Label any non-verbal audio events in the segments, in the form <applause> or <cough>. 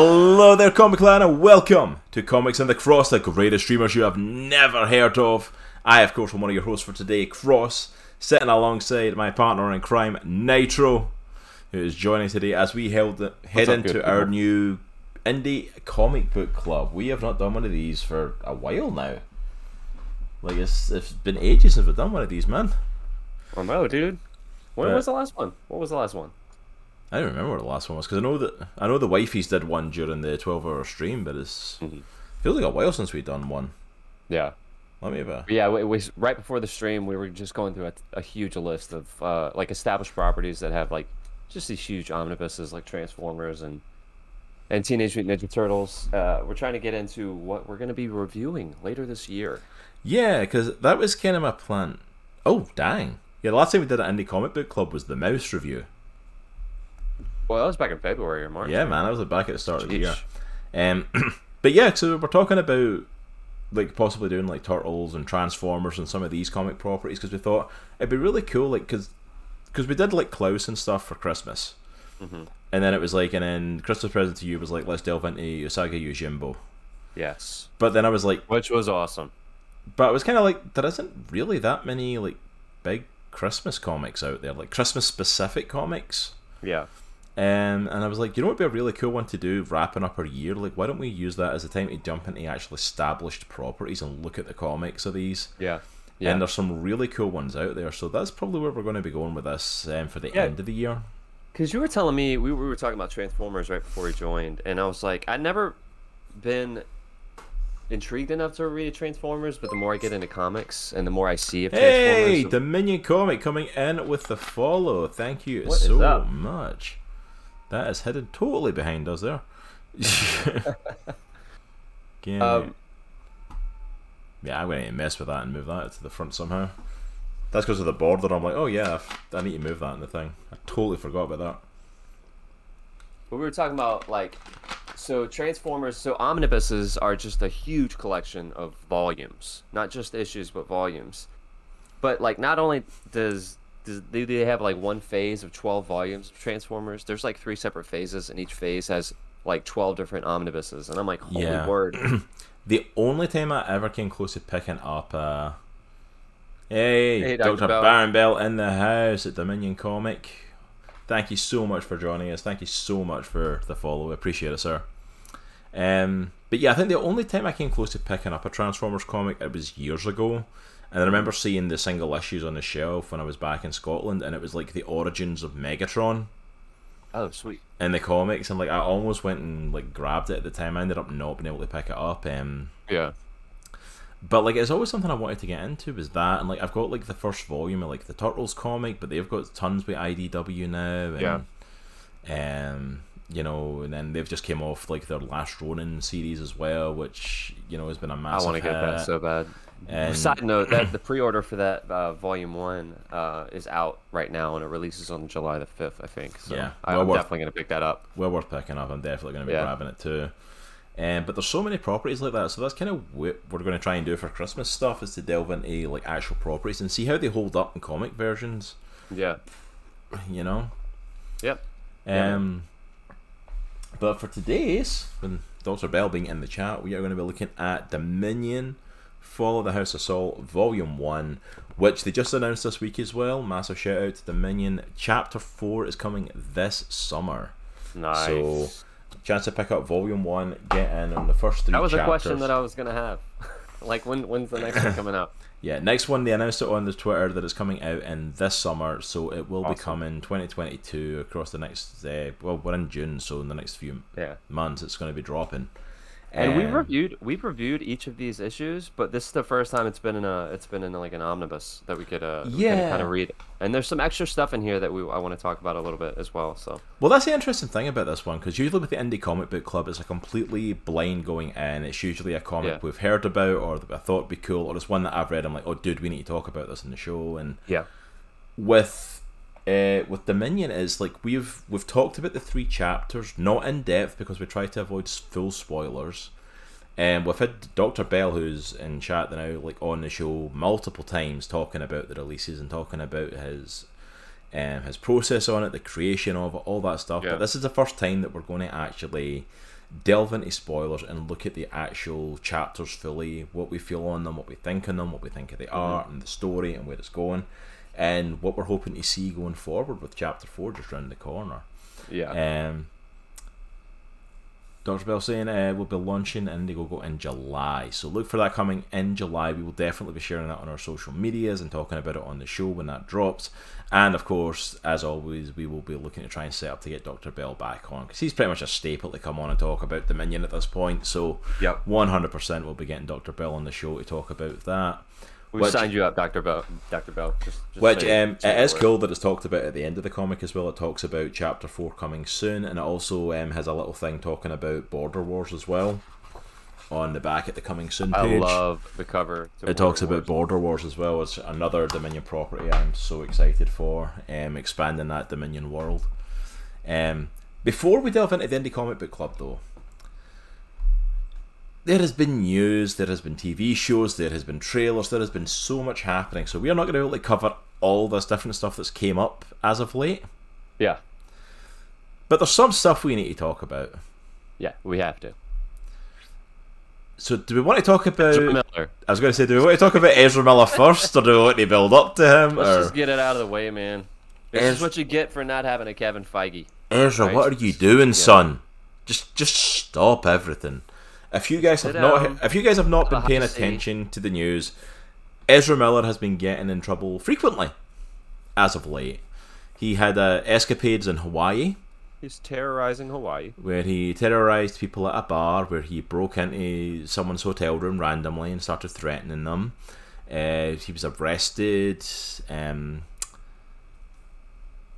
Hello there, Comic Clan, and welcome to Comics and the Cross, the greatest streamers you have never heard of. I, of course, am one of your hosts for today, Cross, sitting alongside my partner in crime, Nitro, who is joining today as we held, head up, into good our new indie comic book club. We have not done one of these for a while now. Like, it's, it's been ages since we've done one of these, man. Oh, I know, dude. When But- was the last one? What was the last one? I don't remember what the last one was because I know that I know the wifeys did one during the twelve-hour stream, but it's Mhm. feels like a while since we've done one. Yeah, Let me have a yeah. It was right before the stream. We were just going through a, a huge list of uh, like established properties that have like just these huge omnibuses like Transformers and and Teenage Mutant Ninja Turtles. Uh, we're trying to get into what we're going to be reviewing later this year. Yeah, because that was kind of my plan. Oh, dang. Yeah, the last time we did an indie comic book club was the Mouse review. Well, that was back in February or March. Yeah, man, that was back at the start of the year. Jeez. Um, <clears throat> but yeah, so we're talking about like possibly doing like Turtles and Transformers and some of these comic properties because we thought it'd be really cool, like because because we did like Klaus and stuff for Christmas, Mhm. and then it was like, and then Christmas present to you was like, let's delve into Usagi Yojimbo. Yes, But then I was like, which was awesome. but I was kind of like, there isn't really that many like big Christmas comics out there, like Christmas specific comics. Yeah, Um, and I was like, you know what would be a really cool one to do wrapping up our year? Like, why don't we use that as a time to jump into actual established properties and look at the comics of these? yeah, yeah. And there's some really cool ones out there. So that's probably where we're going to be going with this um, for the Yeah. end of the year. Because you were telling me we, we were talking about Transformers right before we joined, and I was like, I'd never been intrigued enough to read Transformers, but the more I get into comics and the more I see of Transformers, Hey, Dominion Comic coming in with the follow. Thank you What so much. That is hidden totally behind us there. <laughs> Again, Um, yeah, I'm going to mess with that and move that to the front somehow. That's because of the border. I'm like, oh yeah, I need to move that in the thing. I totally forgot about that. but we were talking about like, so Transformers, so omnibuses are just a huge collection of volumes, not just issues but volumes. But like, not only does does do they have like one phase of twelve volumes of Transformers? There's like three separate phases, and each phase has like twelve different omnibuses, and I'm like, holy Yeah. word. <clears throat> The only time I ever came close to picking up uh Hey, Hey, Dr. Dr. Bell. Baron Bell in the house at Dominion Comic. Thank you so much for joining us. Thank you so much for the follow. I appreciate it, sir. Um, but yeah, I think the only time I came close to picking up a Transformers comic it was years ago. And I remember seeing the single issues on the shelf when I was back in Scotland, and it was like the origins of Megatron Oh, sweet. in the comics, and like I almost went and like grabbed it at the time. I ended up not being able to pick it up. Um, Yeah. but like it's always something I wanted to get into was that, and like I've got like the first volume of like the Turtles comic, but they've got tons with IDW now, and um, you know, and then they've just came off like their Last Ronin series as well, which you know has been a massive. I want to get that so bad. And Side note: that the pre-order for that uh, volume one uh, is out right now, and it releases on July the fifth, I think. So Yeah, well I'm worth- definitely gonna pick that up. well worth picking up. I'm definitely going to be Yeah. grabbing it too. Um, but there's so many properties like that, so that's kind of what we're going to try and do for Christmas stuff is to delve into like actual properties and see how they hold up in comic versions. Yeah. You know. Yep. Yeah. But for today's, with Dr. Bell being in the chat, we are going to be looking at Dominion Fall of the House of Saul Volume 1, which they just announced this week as well. Massive shout out to Dominion. Chapter 4 is coming this summer. Nice. So, chance to pick up Volume 1, get in on the first three that was chapters. a question that I was gonna have. <laughs> like, when when's the next one coming out? Yeah, next one they announced it on the Twitter that it's coming out in this summer, so it will be coming 2022 across the next. Uh, well, we're in June, so in the next few Yeah. months it's going to be dropping. And we Um, reviewed we've reviewed each of these issues, but this is the first time it's been in a it's been in like an omnibus that we could uh Yeah. kind of read. And there's some extra stuff in here that we I want to talk about a little bit as well. So Well, that's the interesting thing about this one because usually with the indie comic book club, it's a completely blind going in. It's usually a comic Yeah. we've heard about or that I thought would be cool, or it's one that I've read. I'm like, oh, dude, we need to talk about this in the show. And yeah, with uh, with Dominion is like we've we've talked about the three chapters, not in depth because we try to avoid full spoilers. And we've had Dr. Bell, who's in chat now, like on the show multiple times, talking about the releases and talking about his um, his process on it, the creation of it, all that stuff. Yeah. But this is the first time that we're going to actually delve into spoilers and look at the actual chapters fully, what we feel on them, what we think on them, what we think of the art and the story and where it's going, and what we're hoping to see going forward with chapter four just round the corner. Yeah. Um, Dr. Bell saying uh, we'll be launching Indiegogo in July. So look for that coming in July. We will definitely be sharing that on our social medias and talking about it on the show when that drops. And of course, as always, we will be looking to try and set up to get Dr. Bell back on because he's pretty much a staple to come on and talk about Dominion at this point. So Yep. 100% we'll be getting Dr. Bell on the show to talk about that. We Which- signed you up, Doctor Bell. Doctor Bell. Just, just Which um, it is cool that it's talked about at the end of the comic as well. It talks about chapter four coming soon, and it also um, has a little thing talking about Border Wars as well on the back at the coming soon page. I love the cover. it talks Border about Border Wars as well. It's another Dominion property I'm so excited for, um, expanding that Dominion world. Um, before we delve into the Indie Comic Book Club, though, there has been news, there has been TV shows, there has been trailers, there has been so much happening. So we are not going to be able to cover all this different stuff that's came up as of late. Yeah. But there's some stuff we need to talk about. Yeah. We have to. So do we want to talk about? Ezra Miller. I was going to say, do we want to talk about Ezra Miller first, or do we want to build up to him? Let's or... just get it out of the way, man. This Ez- is what you get for not having a Kevin Feige. Ezra, Right. what are you doing, son? Just just stop everything. If you guys have Sit not down. if you guys have not been Have paying attention to the news, Ezra Miller has been getting in trouble frequently as of late. He had uh, escapades in Hawaii He's terrorizing Hawaii. where he terrorized people at a bar, where he broke into someone's hotel room randomly and started threatening them. Uh, he was arrested. Um,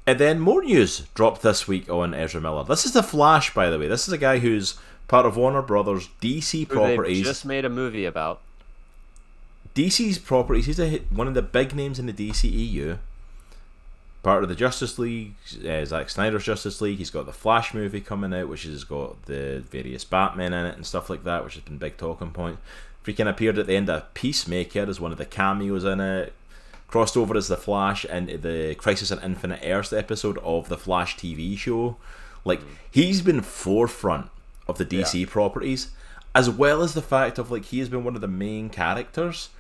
and then more news dropped this week on Ezra Miller. This is the Flash, by the way. This is a guy who's part of Warner Brothers DC Who properties. Just made a movie about. DC's properties. He's a, one of the big names in the DCEU. Part of the Justice League, uh, Zack Snyder's Justice League. He's got the Flash movie coming out, which has got the various Batmen in it and stuff like that, which has been big talking point. Freaking appeared at the end of Peacemaker as one of the cameos in it. Crossed over as the Flash into the Crisis on Infinite Earths episode of the Flash TV show. Like he's been forefront of the DC properties, as well as the fact of like he has been one of the main characters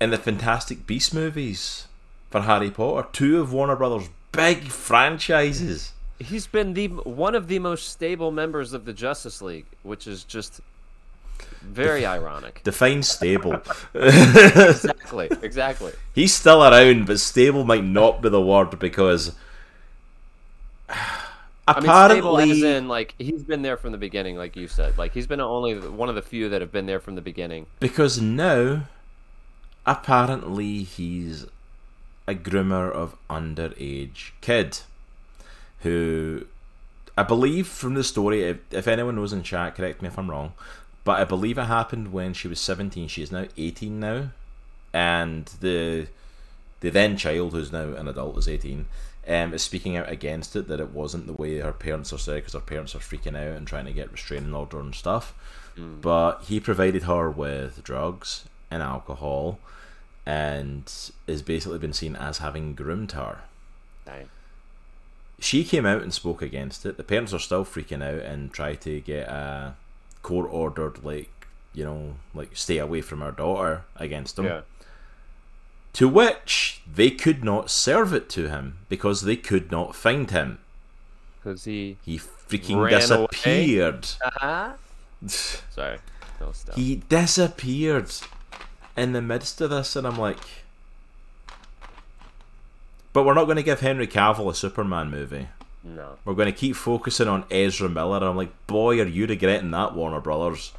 in the Fantastic Beast movies for Harry Potter, two of Warner Brothers' big franchises. He's been the one of the most stable members of the Justice League, which is just very ironic. Define stable. <laughs> <laughs> Exactly. Exactly. He's still around, but stable might not be the word because I mean, stable apparently as in like he's been there from the beginning, like you said. Like he's been only one of the few that have been there from the beginning. because now apparently he's a groomer of underage kid who I believe from the story if, if anyone knows in chat correct me if I'm wrong but I believe it happened when she was 17 she is now 18 now and the the then child who's now an adult is 18 um, is speaking out against it that it wasn't the way her parents are said because her parents are freaking out and trying to get restraining order and stuff. But he provided her with drugs and alcohol and has basically been seen as having groomed her. Dang. she came out and spoke against it. The parents are still freaking out and try to get a court ordered like you know like stay away from her daughter against him Yeah. To which they could not serve it to him because they could not find him. Because he. He freaking disappeared. Uh-huh. <sighs> Sorry. No stuff. he disappeared in the midst of this, and I'm like, but we're not going to give Henry Cavill a Superman movie. No. We're going to keep focusing on Ezra Miller. And I'm like, boy, are you regretting that, Warner Brothers?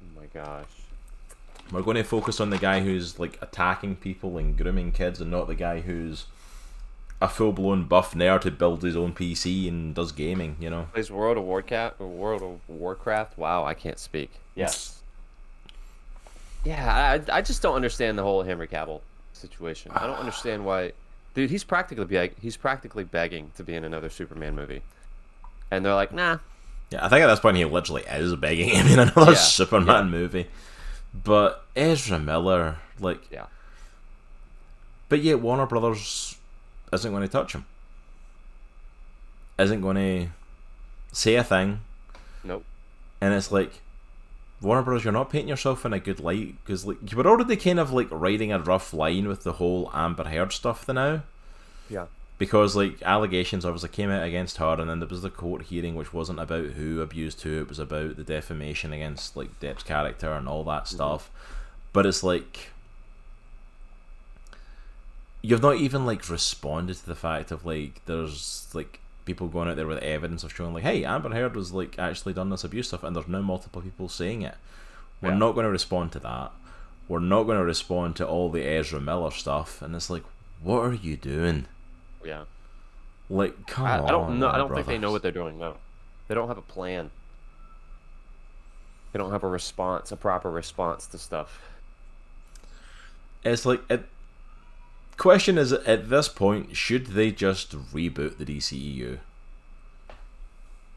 Oh my gosh. We're going to focus on the guy who's like attacking people and grooming kids, and not the guy who's a full blown buff nerd who builds his own PC and does gaming. You know. Plays World of Warcraft. World of Warcraft. Wow, I can't speak. Yes. Yeah, I, I just don't understand the whole Henry Cavill situation. I don't <sighs> understand why, dude. He's practically beg- he's practically begging to be in another Superman movie, and they're like, nah. Yeah, I think at this point he literally is begging him in another Yeah, <laughs> Superman movie. But Ezra Miller, like, Yeah. but yet Warner Brothers isn't going to touch him. Isn't going to say a thing, Nope. and it's like Warner Bros. You're not painting yourself in a good light because like you were already kind of like riding a rough line with the whole Amber Heard stuff. The now Yeah. Because like allegations obviously came out against her, and then there was the court hearing, which wasn't about who abused who. It was about the defamation against like Depp's character and all that mhm. stuff. But it's like you've not even like responded to the fact of like there's like people going out there with evidence of showing like, hey, Amber Heard was like actually done this abuse stuff, and there's now multiple people saying it. We're Yeah. not going to respond to that. We're not going to respond to all the Ezra Miller stuff, and it's like, what are you doing? Yeah. Like, come I, on. I don't know. I don't think they know what they're doing. No, they don't have a plan. They don't have a response, a proper response to stuff. It's like, it, question is, at this point, should they just reboot the DCEU?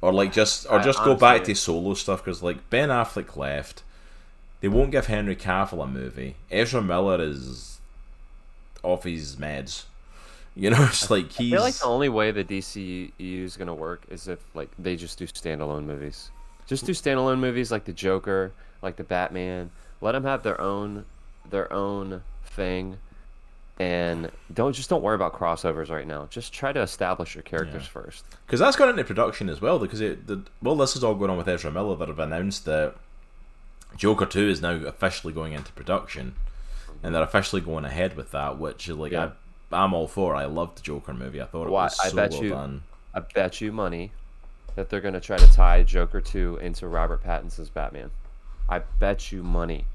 Or like just, or I just go back to solo stuff? Because like Ben Affleck left, they won't give Henry Cavill a movie. Ezra Miller is off his meds. You know, <laughs> it's like I feel like the only way the DCU is gonna work is if like they just do standalone movies. Just do standalone movies like the Joker, like the Batman. Let them have their own, their own thing, and don't just don't worry about crossovers right now. Just try to establish your characters first. Because that's gone into production as well. Because it, the, well, this is all going on with Ezra Miller that have announced that Joker Two is now officially going into production, and they're officially going ahead with that. Which is like Yeah. I, I'm all for. I loved the Joker movie. I thought it was I so bet well you- done. I bet you money that they're gonna try to tie Joker two into Robert Pattinson's Batman. I bet you money.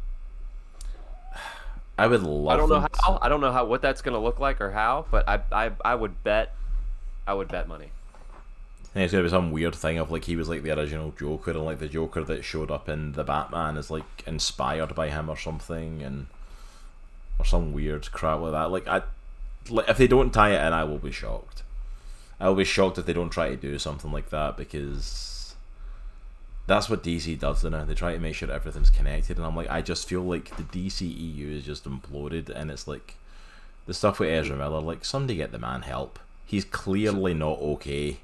I would love. I don't know them to- how. I don't know how what that's gonna look like or how, but I I, I would bet. I would bet money. Think it's gonna be some weird thing of like he was like the original Joker and like the Joker that showed up in the Batman is like inspired by him or something and or some weird crap like that. Like I, like if they don't tie it in, I will be shocked. I will be shocked if they don't try to do something like that because that's what DC does now. They try to make sure everything's connected, and I'm like, I just feel like the DCEU is just imploded, and it's like the stuff with Ezra Miller. Like somebody get the man help. He's clearly not okay.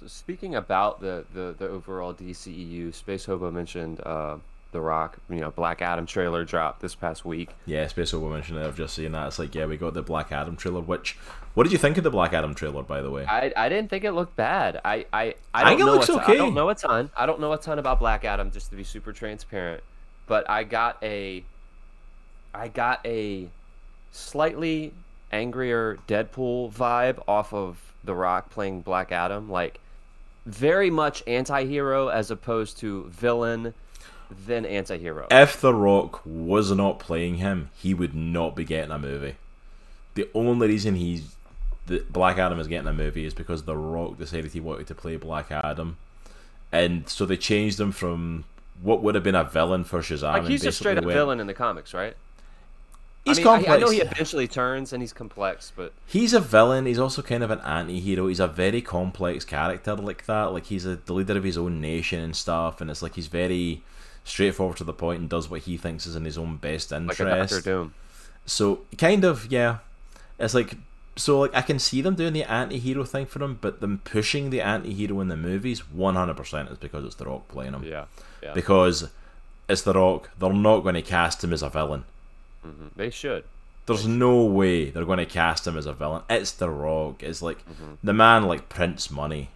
So speaking about the, the, the overall DCEU, Space Hobo mentioned uh, the Rock. You know, Black Adam trailer dropped this past week. Yeah, Space Hobo mentioned it. I've just seen that. It's like, yeah, we got the Black Adam trailer. Which, what did you think of the Black Adam trailer, by the way? I, I didn't think it looked bad. I I, I I don't think it know looks a ton- okay. I don't know a ton. I don't know a ton about Black Adam, just to be super transparent. But I got a I got a slightly angrier Deadpool vibe off of The Rock playing Black Adam, like very much anti-hero as opposed to villain, then anti-hero. if The Rock was not playing him, he would not be getting a movie. The only reason he's that Black Adam is getting a movie is because The Rock decided he wanted to play Black Adam, and so they changed him from what would have been a villain for Shazam. Like he's just straight up went- villain in the comics, right? He's I mean, I- complex. I, know he eventually turns and he's complex, but He's a villain. He's also kind of an anti-hero. He's a very complex character like that. Like he's a, the leader of his own nation and stuff, and it's like he's very straightforward to the point and does what he thinks is in his own best like interest. a Doctor Doom. So kind of yeah, it's like so like I can see them doing the anti-hero thing for him, but them pushing the anti-hero in the movies, one hundred percent is because it's The Rock playing him. Yeah, yeah. Because it's The Rock. They're not going to cast him as a villain. Mhm. They should. There's no way they're going to cast him as a villain. It's The Rock. It's like the man like prints money.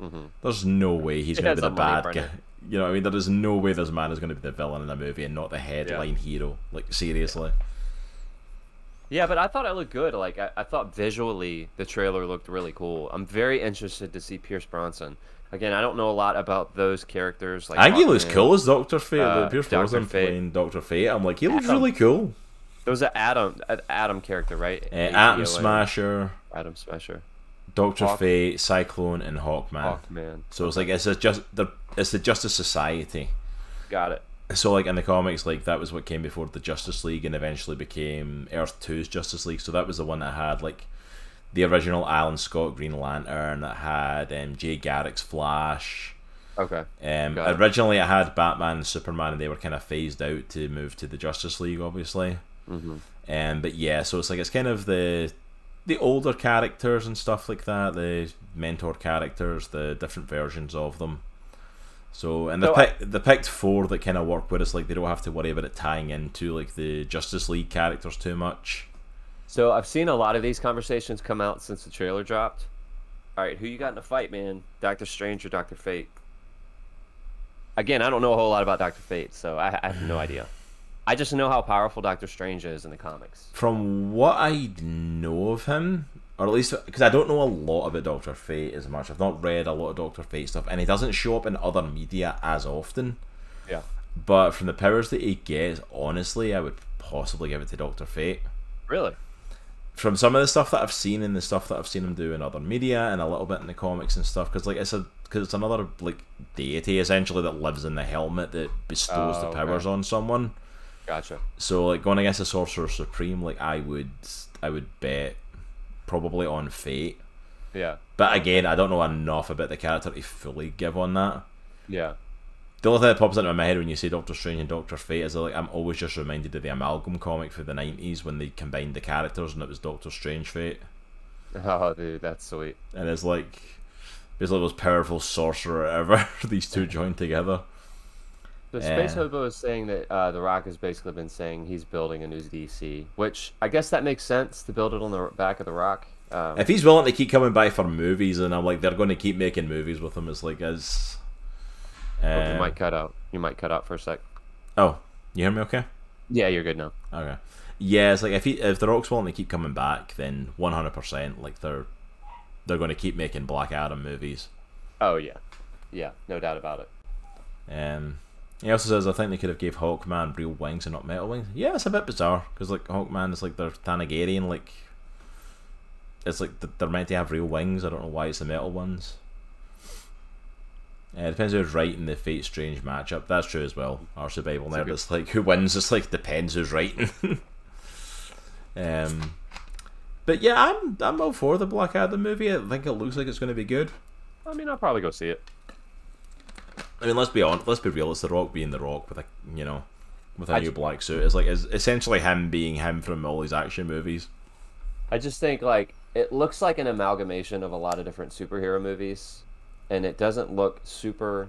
Mhm. There's no way he's He going to be the bad guy. You know I mean? There is no way this man is going to be the villain in a movie and not the headline hero. Like seriously. Yeah, but I thought it looked good. Like I, I thought visually the trailer looked really cool. I'm very interested to see Pierce Brosnan. Again, I don't know a lot about those characters. Like I think he looks cool as Doctor Fate. uh, Pierce Dr. Brosnan Fate. playing Doctor Fate. I'm like, he looks Adam. really cool. There was an Adam, an Adam character, right? Uh. Atom Smasher, Atom Smasher. Doctor Hawk- Fate, Cyclone, and Hawkman. Hawkman. So it's like it's just the it's the Justice Society. Got it. So like in the comics, like that was what came before the Justice League, and eventually became Earth 2's Justice League. So that was the one that had like the original Alan Scott Green Lantern. That had um, Jay Garrick's Flash. Okay. Um, Got originally, it had Batman and Superman, and they were kind of phased out to move to the Justice League, obviously. Mm-hmm. Um, but yeah, so it's like it's kind of the the older characters and stuff like that, the mentor characters, the different versions of them. So and they So pick they picked four that kind of work where it's like they don't have to worry about it tying into like the Justice League characters too much. So I've seen a lot of these conversations come out since the trailer dropped. All right, who you got in a fight, man? Doctor Strange or Doctor Fate? Again, I don't know a whole lot about Doctor Fate, so I, I have no <sighs> idea. I just know how powerful Doctor Strange is in the comics. From what I know of him, or at least because I don't know a lot about Doctor Fate as much. I've not read a lot of Doctor Fate stuff, and he doesn't show up in other media as often. Yeah. But from the powers that he gets, honestly, I would possibly give it to Doctor Fate. Really? From some of the stuff that I've seen and the stuff that I've seen him do in other media and a little bit in the comics and stuff, because like it's a because it's another like deity essentially that lives in the helmet that bestows Oh, the okay. powers on someone. Gotcha. So like going against the Sorcerer Supreme, like I would I would bet probably on Fate. Yeah. But again, I don't know enough about the character to fully give on that. Yeah. The only thing that pops into my head when you say Doctor Strange and Doctor Fate is like I'm always just reminded of the amalgam comic for the nineties when they combined the characters and it was Doctor Strange Fate. Oh, dude, that's sweet. And it's like basically the most powerful sorcerer <laughs> ever, these two <laughs> joined together. The Space. Hobo is saying that uh, The Rock has basically been saying he's building a new DC, which I guess that makes sense to build it on the back of The Rock. Um, If he's willing to keep coming by for movies and I'm like they're going to keep making movies with him, it's like as uh, you might cut out. You might cut out for a sec. Oh, you hear me okay? Yeah, you're good now. Okay. Yeah, it's like if he if the Rock's willing to keep coming back, then one hundred percent like they're they're going to keep making Black Adam movies. Oh yeah, yeah, no doubt about it. Um, he also says I think they could have gave Hawkman real wings and not metal wings. Yeah, it's a bit bizarre because like Hawkman is like they're Thanagarian, like it's like they're meant to have real wings. I don't know why it's the metal ones. Uh, it depends who's writing the Fate Strange matchup. That's true as well. Our survival nerd. It's like who wins. It's like depends who's writing. <laughs> um, but yeah, I'm I'm all for the Black Adam movie. I think it looks like it's going to be good. I mean, I'll probably go see it. I mean, let's be honest. Let's be real. It's the Rock being the Rock with a you know, with a I new ju- black suit. It's like it's essentially him being him from all these action movies. I just think like it looks like an amalgamation of a lot of different superhero movies, and it doesn't look super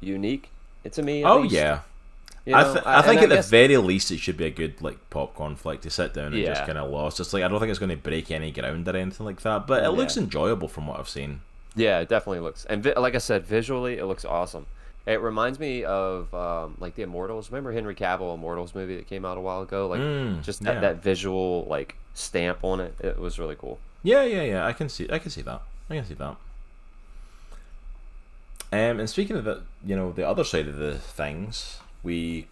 unique to me. oh least. yeah, You I, th- I think and at the guess- very least it should be a good like popcorn flick to sit down and just kind of lost. It's like I don't think it's going to break any ground or anything like that, but it looks enjoyable from what I've seen. Yeah, it definitely looks, and vi- like I said, visually it looks awesome. It reminds me of um, like the Immortals. Remember Henry Cavill Immortals movie that came out a while ago? Like Mm, just that, yeah. that visual like stamp on it. It was really cool. Yeah, yeah, yeah. I can see. I can see that. I can see that. Um, and speaking of the, you know, the other side of the things, we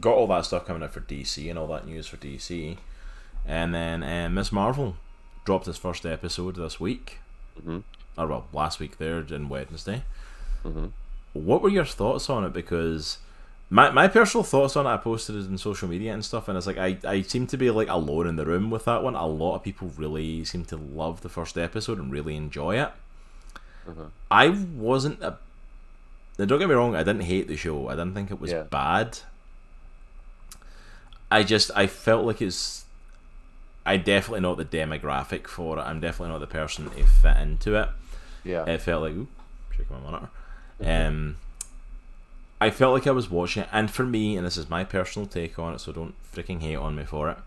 got all that stuff coming out for DC and all that news for DC, and then um, Miss Marvel dropped its first episode this week, Mhm. or well, last week there in Wednesday. Mhm. What were your thoughts on it? Because my my personal thoughts on it, I posted it in social media and stuff, and it's like I I seem to be like alone in the room with that one. A lot of people really seem to love the first episode and really enjoy it. Mhm. I wasn't a. Now, don't get me wrong. I didn't hate the show. I didn't think it was Yeah. bad. I just I felt like it's. I definitely not the demographic for it. I'm definitely not the person to fit into it. Yeah. It felt like ooh, shaking my monitor. Um, I felt like I was watching it, and for me, and this is my personal take on it, so don't freaking hate on me for it.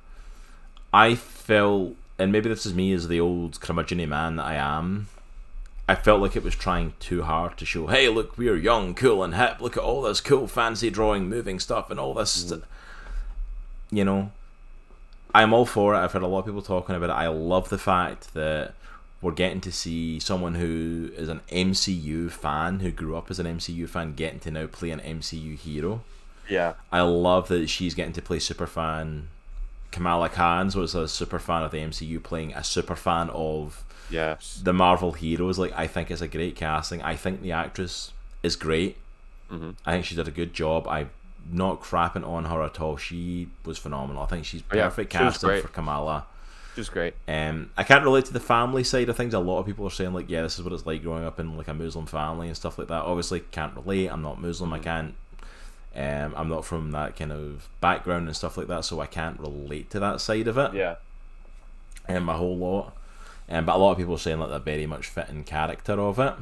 I felt, and maybe this is me as the old curmudgeony man that I am. I felt like it was trying too hard to show, hey, look, we're young, cool, and hip. Look at all this cool, fancy drawing, moving stuff, and all this. st-" You know, I'm all for it. I've heard a lot of people talking about it. I love the fact that we're getting to see someone who is an MCU fan, who grew up as an MCU fan, getting to now play an MCU hero. Yeah. I love that she's getting to play super fan Kamala Khan, so it's a super fan of the MCU playing a super fan of Yes. the Marvel heroes. Like I think it's a great casting. I think the actress is great. Mhm. I think she did a good job. I'm not crapping on her at all. She was phenomenal. I think she's Oh, yeah, perfect casting for Kamala. Just great. Um, I can't relate to the family side of things. A lot of people are saying like, yeah, this is what it's like growing up in like a Muslim family and stuff like that. Obviously, can't relate. I'm not Muslim. I can't. Um, I'm not from that kind of background and stuff like that, so I can't relate to that side of it Yeah. and my whole lot. Um, but a lot of people are saying that they're very much fit in character of it.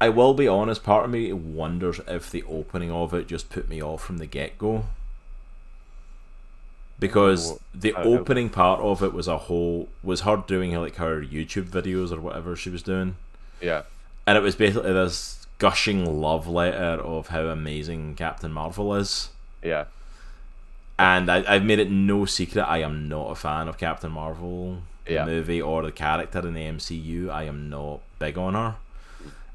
I will be honest, part of me wonders if the opening of it just put me off from the get go. Because the I know. opening part of it was a whole was her doing like her YouTube videos or whatever she was doing. Yeah. And it was basically this gushing love letter of how amazing Captain Marvel is. Yeah. And I, I've made it no secret I am not a fan of Captain Marvel, Yeah. movie, or the character in the MCU. I am not big on her.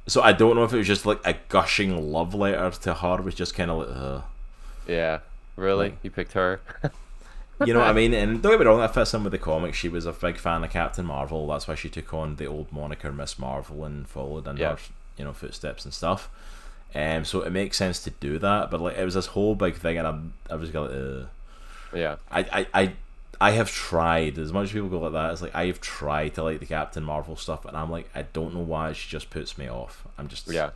So I don't know if it was just like a gushing love letter to her, was just kind of like, uh, Yeah. Really? Like- You picked her? <laughs> you know what I mean? And don't get me wrong, that fits in with the comics. She was a big fan of Captain Marvel. That's why she took on the old moniker Miss Marvel and followed in Yeah. her, you know, footsteps and stuff. Um, so it makes sense to do that, but like it was this whole big thing, and I'm, I was like, uh, yeah. I, I, I, I have tried as much as people go like that. It's like I have tried to like the Captain Marvel stuff, and I'm like, I don't know why she just puts me off. I'm just Yeah.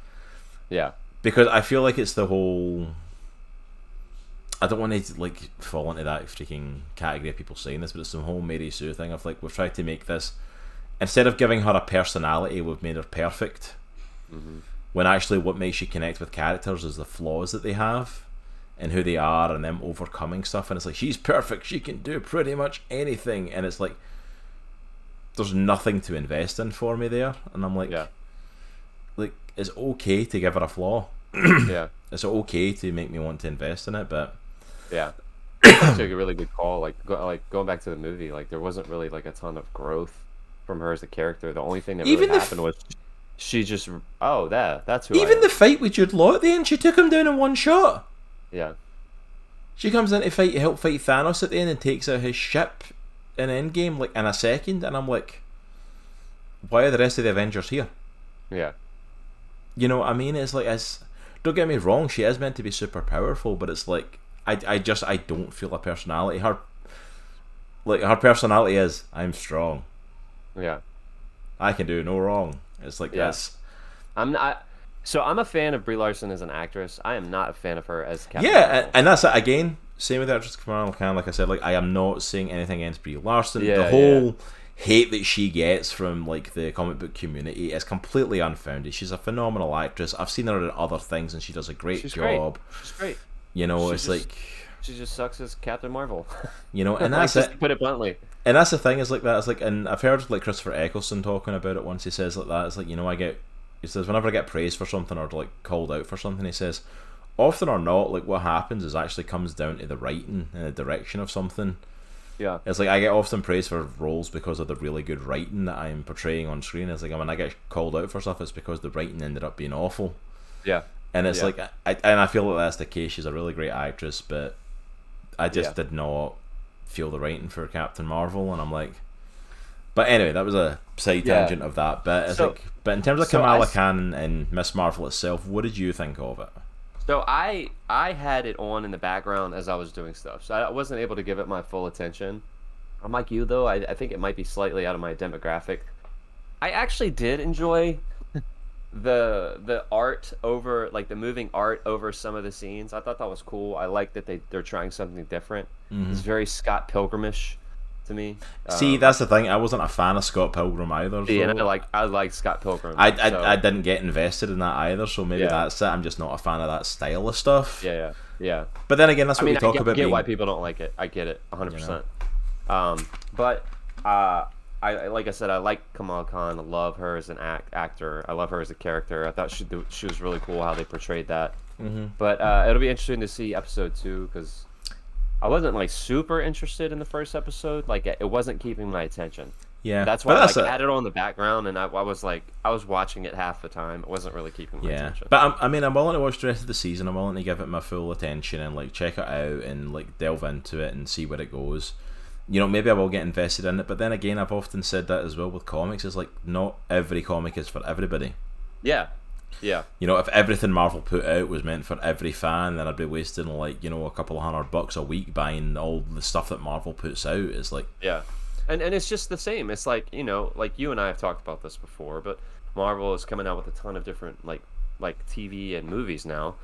Yeah. because I feel like it's the whole. I don't want to like fall into that freaking category of people saying this, but it's the whole Mary Sue thing of like we've tried to make this instead of giving her a personality, we've made her perfect. Mm-hmm. When actually, what makes you connect with characters is the flaws that they have and who they are, and them overcoming stuff. And it's like she's perfect; she can do pretty much anything, and it's like there's nothing to invest in for me there, and I'm like, Yeah. like it's okay to give her a flaw Yeah. <clears throat> it's okay to make me want to invest in it, but Yeah. <coughs> Actually, a really good call. Like, go, like going back to the movie, like there wasn't really like a ton of growth from her as a character. The only thing that Even really the f- happened was she just, oh, there that's who. Even the fight with Jude Law at the end, she took him down in one shot. yeah, She comes in to fight, to help fight Thanos at the end, and takes out his ship in Endgame like in a second, and I'm like, why are the rest of the Avengers here? yeah, You know what I mean? It's like it's. Don't get me wrong, she is meant to be super powerful, but it's like I, I just I don't feel a personality. Her like her personality is I'm strong. yeah. I can do no wrong. It's like Yeah. yes. I'm not. So I'm a fan of Brie Larson as an actress. I am not a fan of her as Captain Yeah, Marvel. and, that's it again. Same with actress Kamala Khan. Like I said, like I am not saying anything against Brie Larson. Yeah, the whole hate that she gets from like the comic book community is completely unfounded. She's a phenomenal actress. I've seen her in other things, and she does a great She's great. job. She's great. You know, She it's just- like She just sucks as Captain Marvel. <laughs> you know, and <laughs> that's just it. put it bluntly. And that's the thing is like that. It's like, and I've heard like Christopher Eccleston talking about it once. He says like that. It's like you know, I get. He says whenever I get praised for something or like called out for something, he says, often or not, like what happens is actually comes down to the writing and the direction of something. Yeah, It's like I get often praised for roles because of the really good writing that I'm portraying on screen. It's like when I get called out for stuff, it's because the writing ended up being awful. yeah, And it's Yeah. like, I, and I feel that that's the case. She's a really great actress, but I just Yeah. did not feel the writing for Captain Marvel, and I'm like, but anyway, that was a side Yeah. tangent of that. But it's So- like, but in terms of so Kamala s- Khan and Miss Marvel itself, what did you think of it? So I I had it on in the background as I was doing stuff, so I wasn't able to give it my full attention. I'm like you though. I, I think it might be slightly out of my demographic. I actually did enjoy the the art over like the moving art over some of the scenes. I thought that was cool. I like that they they're trying something different. It's very Scott Pilgrimish to me. See, Um, that's the thing. I wasn't a fan of Scott Pilgrim either. yeah, so- I like I like Scott Pilgrim. I, I, so- I didn't get invested in that either, so maybe Yeah. that's it. I'm just not a fan of that style of stuff. yeah yeah yeah. But then again, that's I what mean, we talk I get, about. get being, why people don't like it. I get it, 100. percent Um, but uh, I like I said, I like Kamal Khan. I love her as an act actor. I love her as a character. I thought she she was really cool how they portrayed that. Mm-hmm. But uh, it'll be interesting to see episode two because I wasn't like super interested in the first episode. Like it wasn't keeping my attention. yeah, That's why that's I like, it. had it on the background, and I, I was like, I was watching it half the time. It wasn't really keeping my Yeah, attention. but I'm, I mean, I'm willing to watch the rest of the season. I'm willing to give it my full attention and like check it out and like delve into it and see where it goes. You know, maybe I will get invested in it, but then again, I've often said that as well with comics. Is like not every comic is for everybody. yeah, yeah, You know, if everything Marvel put out was meant for every fan, then I'd be wasting like you know a couple of hundred bucks a week buying all the stuff that Marvel puts out. It's like Yeah. And and it's just the same. It's like, you know, like you and I have talked about this before, but Marvel is coming out with a ton of different like like TV and movies now.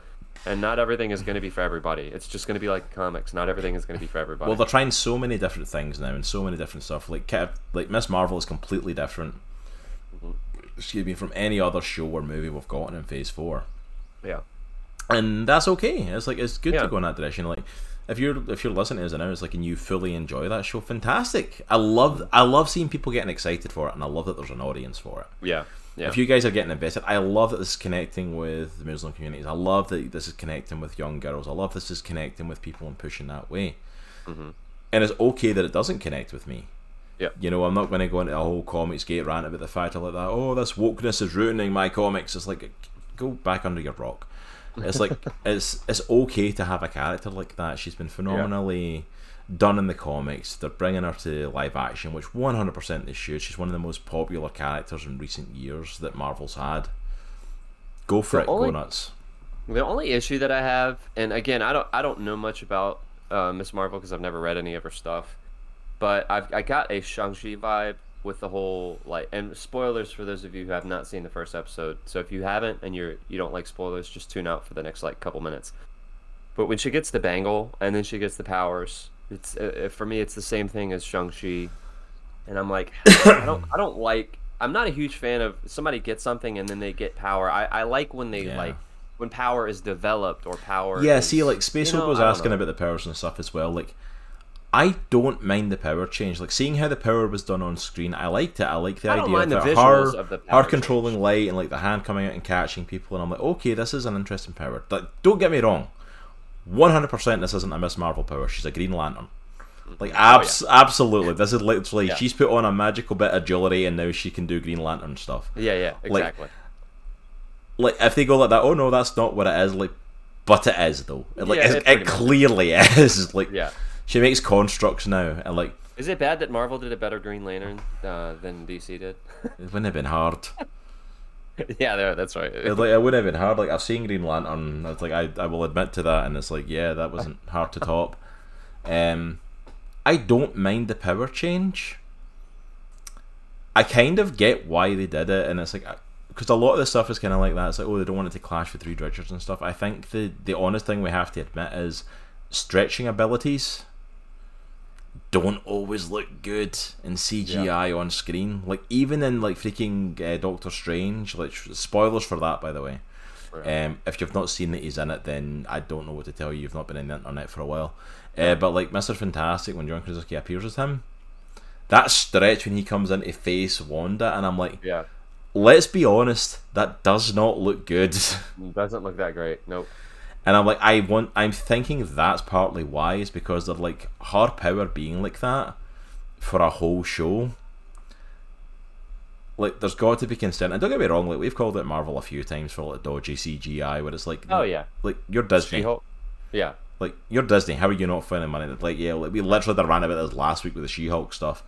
And not everything is going to be for everybody. It's just going to be like comics. Not everything is going to be for everybody. Well, they're trying so many different things now and so many different stuff. Like like Miss Marvel is completely different. Mm-hmm. Excuse me, from any other show or movie we've gotten in Phase Four, yeah, and that's okay. It's like it's good Yeah. to go in that direction. Like if you're if you're listening to us now, it's like and you fully enjoy that show, fantastic. I love I love seeing people getting excited for it, and I love that there's an audience for it. yeah, yeah. If you guys are getting invested, I love that this is connecting with the Muslim communities. I love that this is connecting with young girls. I love this is connecting with people and pushing that way. Mm-hmm. And it's okay that it doesn't connect with me. yeah, You know, I'm not going to go into a whole comics gate rant about the fact of like that. Oh, this wokeness is ruining my comics. It's like go back under your rock. It's like <laughs> it's it's okay to have a character like that. She's been phenomenally done in the comics. They're bringing her to live action, which 100% they should. She's one of the most popular characters in recent years that Marvel's had. Go for The it. only- go nuts. The only issue that I have, and again, I don't, I don't know much about uh, Miss Marvel because I've never read any of her stuff, but I've, I got a Shang Chi vibe with the whole like, and spoilers for those of you who have not seen the first episode. So if you haven't and you're you don't like spoilers, just tune out for the next like couple minutes. But when she gets the bangle and then she gets the powers, it's uh, for me it's the same thing as Shang Chi, and I'm like, <coughs> I don't, I don't like. I'm not a huge fan of somebody gets something and then they get power. I, I like when they Yeah. like when power is developed or power. Yeah, is- see, like Space you know, was asking know. about the powers and stuff as well. Like, I don't mind the power change. Like seeing how the power was done on screen, I liked it. I like the I idea of the her, of the her power controlling light and like the hand coming out and catching people, and I'm like, okay, this is an interesting power. Like, don't get me wrong, 100 percent this isn't a Miss Marvel power. She's a Green Lantern. Like abs- absolutely, this is literally. Oh, Yeah. she's put on a magical bit of jewelry and now she can do Green Lantern stuff Yeah, yeah, exactly. like if they go like that, oh no, that's not what it is. Like, but it is though. Like Yeah, it, it pretty it much clearly <laughs> is. Like, yeah. she makes constructs now, and like Is it bad that Marvel did a better Green Lantern uh, than DC did? it wouldn't have been hard. <laughs> <laughs> yeah, that's right. It, like it would have been hard. Like I've seen Green Lantern. It's like I, I will admit to that, and it's like yeah, that wasn't hard to top. Um, I don't mind the power change. I kind of get why they did it, and it's like because a lot of the stuff is kind of like that. It's like oh, they don't want it to clash with Reed Richards and stuff. I think the the honest thing we have to admit is stretching abilities don't always look good in CGI on screen. Like even in like freaking uh, Doctor Strange. Like spoilers for that, by the way. Right. Um, if you've not seen that he's in it, then I don't know what to tell you. You've not been in the internet for a while. Uh, but like Mister Fantastic, when John Krasinski appears as him, that stretch when he comes into face Wanda, and I'm like, yeah, let's be honest, that does not look good. <laughs> He doesn't look that great. Nope. And I'm like, I want. I'm thinking that's partly why is because they're like her power being like that for a whole show. Like, there's got to be consent. And don't get me wrong, like we've called it Marvel a few times for like dodgy CGI, where it's like, Oh yeah, like you're Disney, She-Hulk. Yeah, like you're Disney. How are you not finding money? Like, yeah, like, we literally ran about this last week with the She-Hulk stuff.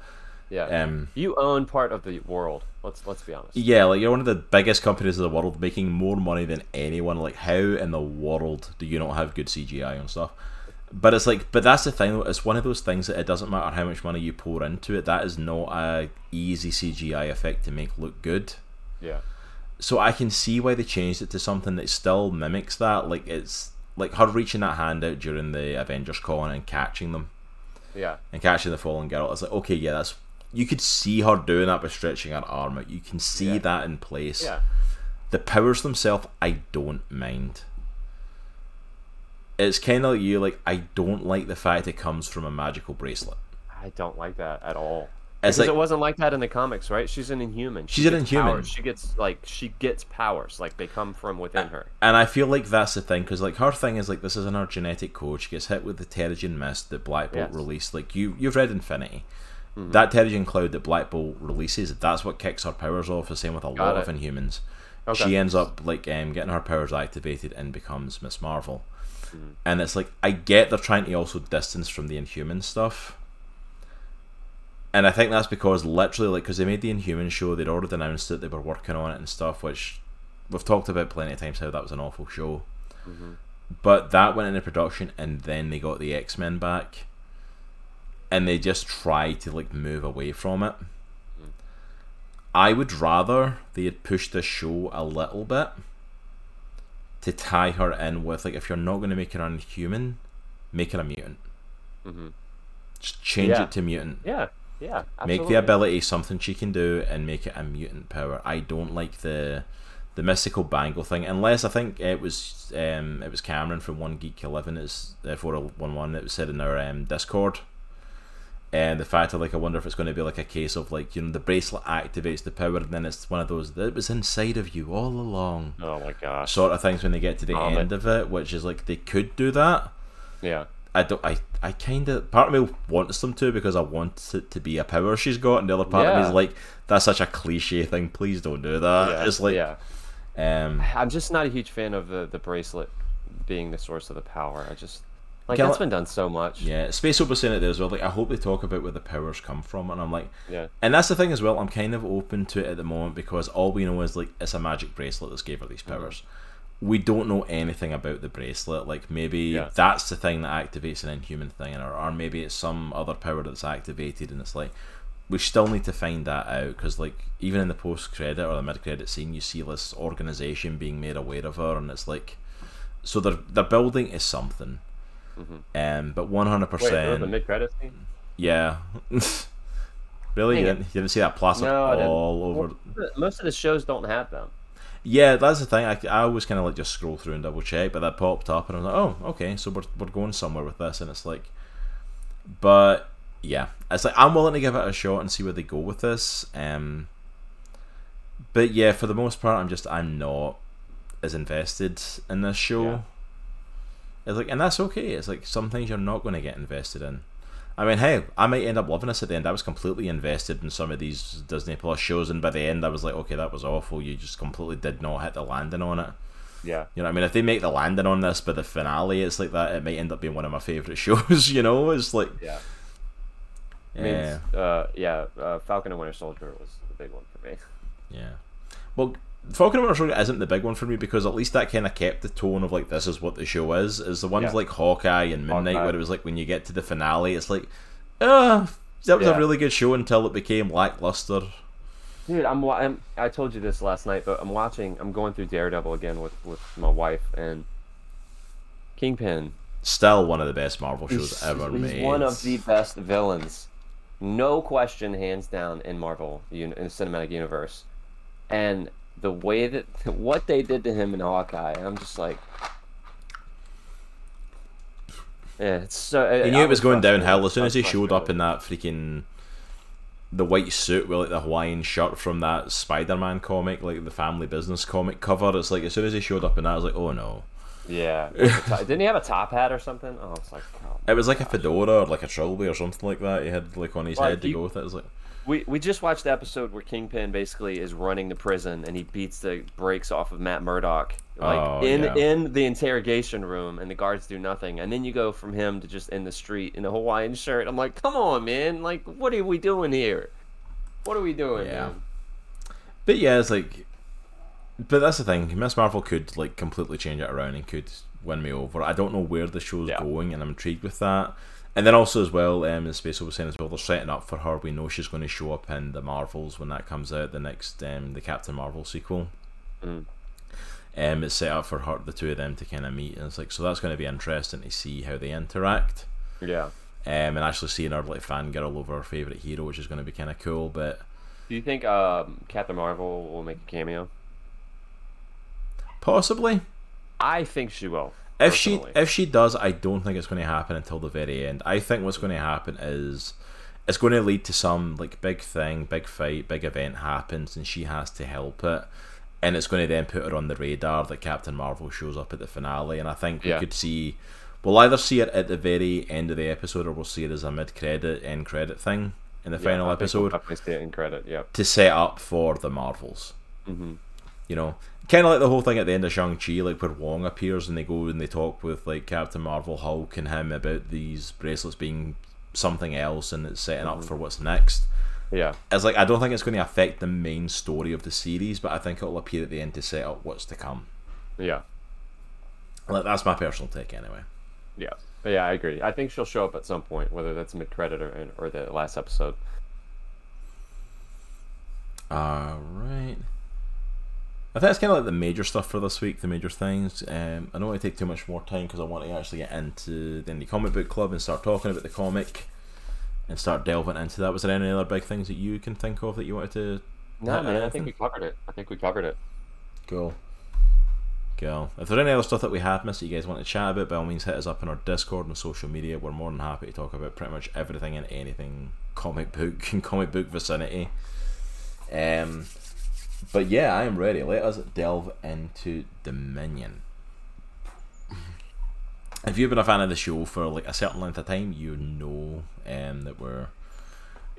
Yeah. Um, you own part of the world. Let's let's be honest. Yeah, like you're one of the biggest companies in the world, making more money than anyone. Like, how in the world do you not have good CGI and stuff? But it's like, but that's the thing. It's one of those things that it doesn't matter how much money you pour into it. That is not a easy CGI effect to make look good. Yeah, So I can see why they changed it to something that still mimics that. Like it's like her reaching that hand out during the Avengers con and catching them yeah, and catching the fallen girl. It's like okay, yeah, that's you could see her doing that by stretching her arm out. You can see Yeah. that in place. yeah. The powers themselves, I don't mind. It's kind of like you, like I don't like the fact it comes from a magical bracelet. I don't like that at all. It's Because like it wasn't like that in the comics, right? She's an Inhuman. She She's an Inhuman. powers. She gets like she gets powers, like they come from within her. And I feel like that's the thing, because like her thing is like this is in her genetic code. She gets hit with the Terrigen mist that Black Bolt Yes. released. Like you, you've read Infinity. Mm-hmm. That Terrigen cloud that Black Bolt releases, that's what kicks her powers off. The same with a Got lot of. Inhumans. Okay. She ends up like um, getting her powers activated and becomes Miss Marvel. Mm-hmm. And it's like I get they're trying to also distance from the Inhuman stuff. And I think that's because literally, like, because they made the Inhuman show, they'd already announced that they were working on it and stuff, which we've talked about plenty of times how that was an awful show. Mm-hmm. But that went into production, and then they got the X Men back, and they just try to like move away from it. I would rather they had pushed the show a little bit to tie her in with like if you're not going to make her Inhuman, make her a mutant. Mm-hmm. Just change Yeah. it to mutant. Yeah, yeah. Make the ability something she can do and make it a mutant power. I don't like the the mystical bangle thing unless I think it was um it was Cameron from One Geek Eleven. It's uh, four one one. It was said in our um, Discord. And the fact of like, I wonder if it's going to be like a case of like, you know, the bracelet activates the power, and then it's one of those that was inside of you all along, Oh my gosh. sort of things when they get to the Oh, end of it, which is like they could do that. Yeah. I don't. I, I kind of part of me wants them to because I want it to be a power she's got, and the other part of me is like, that's such a cliche thing. Please don't do that. yeah. It's like, yeah. um, I'm just not a huge fan of the the bracelet being the source of the power. I just like that's been done so much. yeah. Space Opera saying it there as well. Like, I hope they talk about where the powers come from, and I'm like, Yeah. and that's the thing as well. I'm kind of open to it at the moment because all we know is like it's a magic bracelet that's gave her these Mm-hmm. powers. We don't know anything about the bracelet. Like maybe Yeah. that's the thing that activates an inhuman thing, or, or maybe it's some other power that's activated, and it's like we still need to find that out because like even in the post credit or the mid credit scene, you see this organization being made aware of her, and it's like so they're they're building is something. Um, but one hundred Mm-hmm. Wait, there was a percent, mid credit scene. yeah. <laughs> really, you Dang didn't, you didn't see that plastered No, all over. Most of the shows don't have them. Yeah, that's the thing. I, I always kind of like just scroll through and double check, but that popped up, and I was like, oh, okay, so we're, we're going somewhere with this, and it's like, but yeah, it's like I'm willing to give it a shot and see where they go with this. Um, but yeah, for the most part, I'm just I'm not as invested in this show. It's like, and that's okay. It's like some things you're not going to get invested in. I mean, hey, I might end up loving this at the end. I was completely invested in some of these Disney Plus shows, and by the end, I was like, okay, that was awful. You just completely did not hit the landing on it. Yeah. You know, what I mean, if they make the landing on this by the finale, it's like that. It might end up being one of my favorite <laughs> shows. You know, it's like, Yeah. I mean, yeah, uh, yeah. Uh, Falcon and Winter Soldier was the big one for me. yeah. Well, Falcon and Winter Soldier isn't the big one for me because at least that kind of kept the tone of like this is what the show is. Is the ones Yeah. like Hawkeye and Moon Knight Hawkeye. where it was like when you get to the finale, it's like, uh, that was Yeah. a really good show until it became lackluster. Dude, I'm, I'm. I told you this last night, but I'm watching. I'm going through Daredevil again with with my wife and Kingpin. Still one of the best Marvel shows He's, ever he's made. one of the best villains, no question, hands down in Marvel in the cinematic universe, and the way that <laughs> what they did to him in Hawkeye, I'm just like, yeah, it's so. You knew it was going downhill as soon as he showed up in that freaking the white suit with like the Hawaiian shirt from that Spider-Man comic, like the Family Business comic cover. It's like as soon as he showed up in that, I was like, oh no. Yeah, <laughs> didn't he have a top hat or something? Oh, it's like, oh, It was like a fedora or like a trilby or something like that. He had like on his head to go with it. It was like, We we just watched the episode where Kingpin basically is running the prison and he beats the brakes off of Matt Murdock like Oh, in yeah. in the interrogation room and the guards do nothing and then you go from him to just in the street in a Hawaiian shirt. I'm like, come on, man! Like, what are we doing here? What are we doing, Yeah. man? but yeah, it's like, but that's the thing. Miss Marvel could like completely change it around and could win me over. I don't know where the show's Yeah. going, and I'm intrigued with that. And then also as well, um, in Space saying as well, they're setting up for her. We know she's going to show up in the Marvels when that comes out, the next um, the Captain Marvel sequel. Mm. Um, it's set up for her, the two of them to kind of meet, and it's like so that's going to be interesting to see how they interact. Yeah. Um, and actually seeing her like fangirl over her favorite hero, which is going to be kind of cool. But Do you think um, Captain Marvel will make a cameo? possibly, I think she will. If she if she does, I don't think it's going to happen until the very end. I think what's going to happen is it's going to lead to some like big thing, big fight, big event happens, and she has to help it. And it's going to then put her on the radar that Captain Marvel shows up at the finale, and I think we Yeah. could see. We'll either see it at the very end of the episode, or we'll see it as a mid-credit, end-credit thing in the Yeah, final I think we'll episode definitely see it in credit. Yep. to set up for the Marvels. hmm You know, kind of like the whole thing at the end of Shang Chi, like where Wong appears and they go and they talk with like Captain Marvel, Hulk, and him about these bracelets being something else and it's setting up mm-hmm. for what's next. Yeah. It's like I don't think it's going to affect the main story of the series, but I think it'll appear at the end to set up what's to come. Yeah. Like that's my personal take, anyway. Yeah. But yeah, I agree. I think she'll show up at some point, whether that's mid credit or or the last episode. All right. I think it's kind of like the major stuff for this week, the major things. Um, I don't want to take too much more time because I want to actually get into the Indie Comic Book Club and start talking about the comic and start delving into that. Was there any other big things that you can think of that you wanted to? No, man, I think we covered it. I think we covered it. Cool. Cool. If there's any other stuff that we have missed that you guys want to chat about, by all means hit us up on our Discord and social media. We're more than happy to talk about pretty much everything and anything comic book and <laughs> comic book vicinity. Um, but yeah, I am ready. Let us delve into Dominion. If you've been a fan of the show for like a certain length of time, you know um, that we're.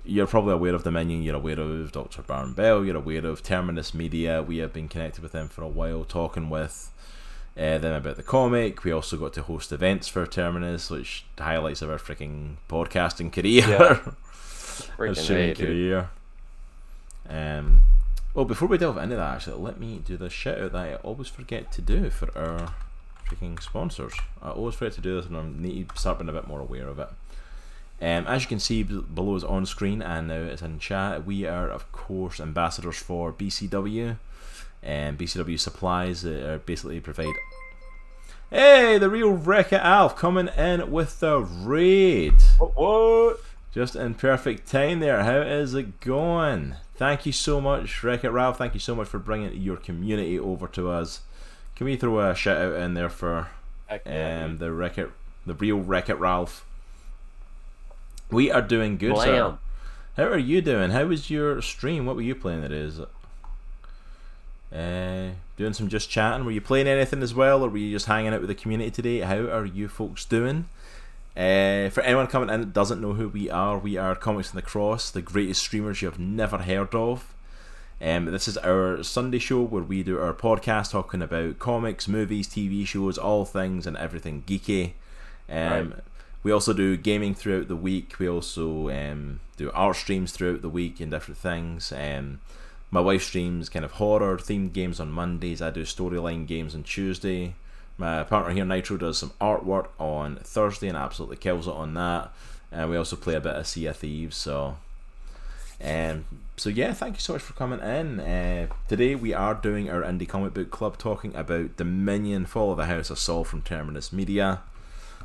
You're probably aware of Dominion. You're aware of Dr. Baron Bell. You're aware of Terminus Media. We have been connected with them for a while, talking with uh, them about the comic. We also got to host events for Terminus, which highlights of our freaking podcasting career. Yeah. <laughs> Freaking career. Um, well, before we delve into that, actually, let me do the shout out that I always forget to do for our freaking sponsors. I always forget to do this, and I need to start being a bit more aware of it. Um, as you can see below is on screen and now it's in chat. We are, of course, ambassadors for BCW and BCW supplies that are basically provide. Hey, the real Wreck It Alf coming in with the raid. What? what? Just in perfect time there. How is it going? Thank you so much, Wreck It Ralph. Thank you so much for bringing your community over to us. Can we throw a shout out in there for um, the Wreck It, the real Wreck It Ralph? We are doing good, sir. How are you doing? How was your stream? What were you playing? It is. Uh, doing some just chatting. Were you playing anything as well, or were you just hanging out with the community today? How are you folks doing? Uh, for anyone coming in that doesn't know who we are, we are Comics in the Cross, the greatest streamers you have never heard of. Um, this is our Sunday show where we do our podcast talking about comics, movies, TV shows, all things and everything geeky. Um, Right. We also do gaming throughout the week. We also um, do art streams throughout the week and different things. Um, my wife streams kind of horror themed games on Mondays. I do storyline games on Tuesday. My partner here, Nitro, does some artwork on Thursday and absolutely kills it on that. And we also play a bit of Sea of Thieves. So, um, so yeah, thank you so much for coming in. Uh, today we are doing our indie comic book club, talking about Dominion: Fall of the House of Saul from Terminus Media,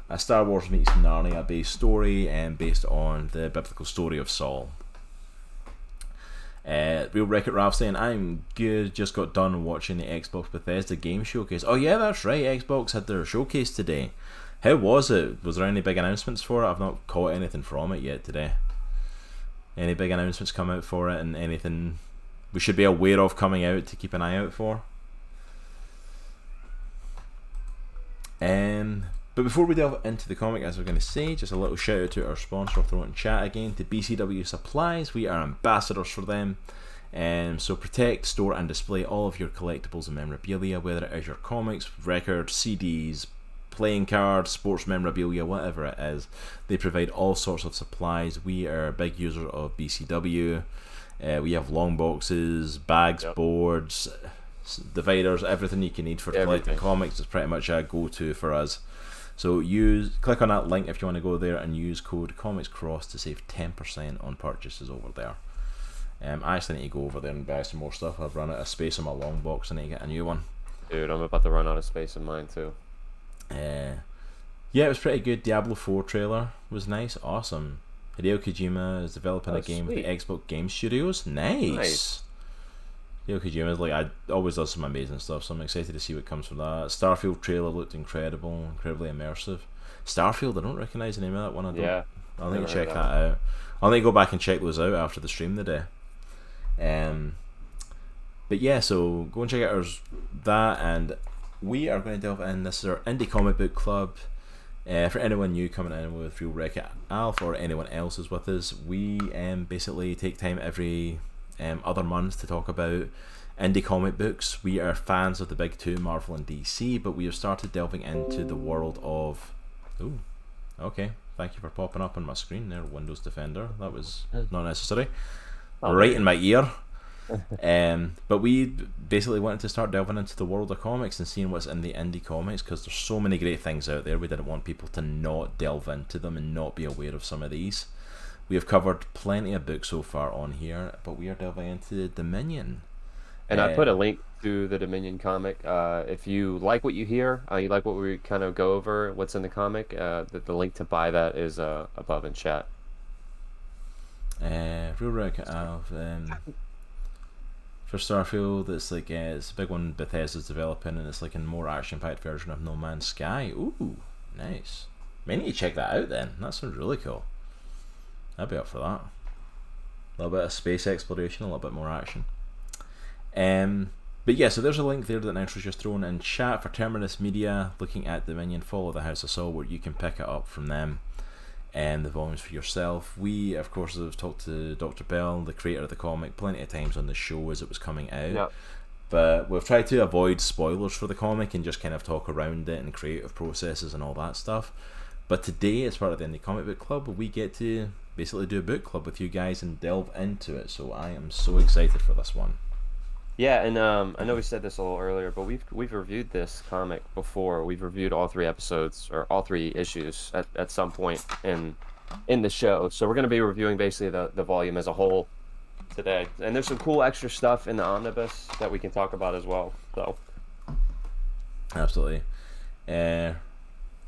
a Star Wars meets Narnia based story, and based on the biblical story of Saul. Uh, Real It Ralph saying, I'm good, just got done watching the Xbox Bethesda game showcase. Oh, yeah, that's right, Xbox had their showcase today. How was it? Was there any big announcements for it? I've not caught anything from it yet today. Any big announcements come out for it, and anything we should be aware of coming out to keep an eye out for? Um, but before we delve into the comic, as we're going to say, just a little shout out to our sponsor, I'll throw it in chat again, to BCW Supplies. We are ambassadors for them. Um, so protect, store, and display all of your collectibles and memorabilia, whether it is your comics, records, CDs, playing cards, sports memorabilia, whatever it is. They provide all sorts of supplies. We are a big user of BCW. Uh, we have long boxes, bags, Yep. boards, dividers, everything you can need for collecting comics is pretty much a go-to for us. So use click on that link if you want to go there and use code Comics Cross to save ten percent on purchases over there. Um, I actually need to go over there and buy some more stuff. I've run out of space in my long box. And I need to get a new one. Dude, I'm about to run out of space in mine too. Uh, yeah, it was pretty good. Diablo 4 trailer was nice, awesome. Hideo Kojima is developing Oh, a game with sweet. the Xbox Game Studios. Nice. Nice. Hideo Kojima is like I always does some amazing stuff, so I'm excited to see what comes from that. Starfield trailer looked incredible, incredibly immersive. Starfield, I don't recognize the name of that one. I don't. Yeah. I'll need to check that out. I'll need to go back and check those out after the stream today. Um, but yeah, so go and check out ours that, and we are going to delve in. This is our indie comic book club. Uh, for anyone new coming in with Real Wreck Alf or anyone else is with us, we um, basically take time every um, other months to talk about indie comic books. We are fans of the big two, Marvel and DC, but we have started delving into the world of. Ooh, okay. Thank you for popping up on my screen there, Windows Defender. That was not necessary. Right in my ear. <laughs> um, but we basically wanted to start delving into the world of comics and seeing what's in the indie comics because there's so many great things out there. We didn't want people to not delve into them and not be aware of some of these. We have covered plenty of books so far on here, but we are delving into the Dominion. And I put a Uh, link to the Dominion comic. Uh, if you like what you hear, uh, you like what we kind of go over, what's in the comic, uh, the, the link to buy that is uh, above in chat. Uh, Real Wreck Alf. Um, for Starfield, it's like uh, it's a big one Bethesda's developing, and it's like a more action-packed version of No Man's Sky. Ooh, nice. May need to check that out then. That sounds really cool. I'd be up for that. A little bit of space exploration, a little bit more action. Um, but yeah, so there's a link there that Nitro's just thrown in chat for Terminus Media, looking at Dominion Fall of the House of Saul, where you can pick it up from them and the volumes for yourself. We, of course, have talked to Dr. Bell, the creator of the comic, plenty of times on the show as it was coming out. Yep. But we've tried to avoid spoilers for the comic and just kind of talk around it and creative processes and all that stuff. But today, as part of the Indie Comic Book Club, we get to basically do a book club with you guys and delve into it. So I am so excited for this one. Yeah, and um, I know we said this a little earlier, but we've we've reviewed this comic before. We've reviewed all three episodes or all three issues at, at some point in in the show. So we're going to be reviewing basically the, the volume as a whole today. And there's some cool extra stuff in the omnibus that we can talk about as well. So Absolutely. Uh,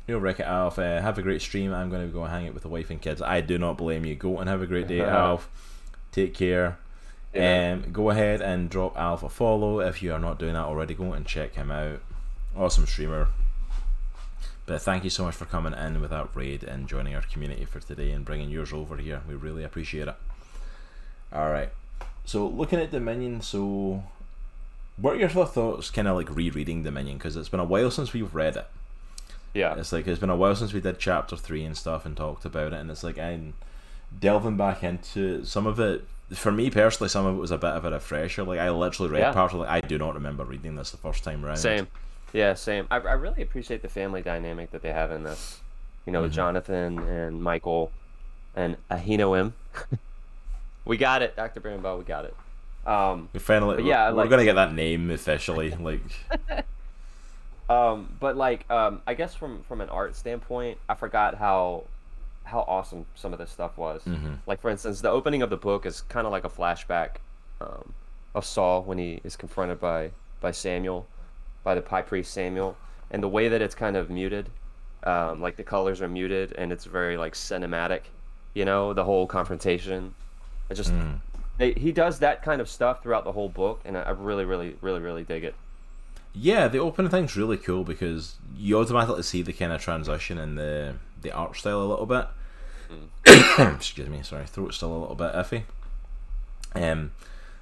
Real Wreck It Alf, uh, have a great stream. I'm going to go hang out with the wife and kids. I do not blame you. Go and have a great day, Alf. Take care. Yeah. Um, go ahead and drop Alf a follow if you are not doing that already. Go and check him out. Awesome streamer. But thank you so much for coming in with that raid and joining our community for today and bringing yours over here. We really appreciate it. All right. So looking at Dominion, so what are your thoughts? Kind of like rereading Dominion because it's been a while since we've read it. Yeah, It's like it's been a while since we did chapter three and stuff and talked about it, and it's like I'm delving back into some of it. For me personally, some of it was a bit of a refresher. Like I literally read Yeah. parts of like I do not remember reading this the first time around. same. Yeah, same. I, I really appreciate the family dynamic that they have in this. You know, with Jonathan and Michael and Ahinoam. <laughs> we got it, Dr. Brambo, we got it. Um, We finally, yeah, we're like- gonna get that name officially. Like, <laughs> Um, but like, um, I guess from from an art standpoint, I forgot how how awesome some of this stuff was. Mhm. Like for instance, the opening of the book is kind of like a flashback um, of Saul when he is confronted by by Samuel, by the high priest Samuel, and the way that it's kind of muted, um, like the colors are muted and it's very like cinematic. You know, the whole confrontation. I just mm. they, he does that kind of stuff throughout the whole book, and I, I really, really, really, really dig it. Yeah, the opening thing's really cool because you automatically see the kind of transition in the the art style a little bit. Mm. <coughs> Excuse me, sorry, throat's still a little bit iffy. Um,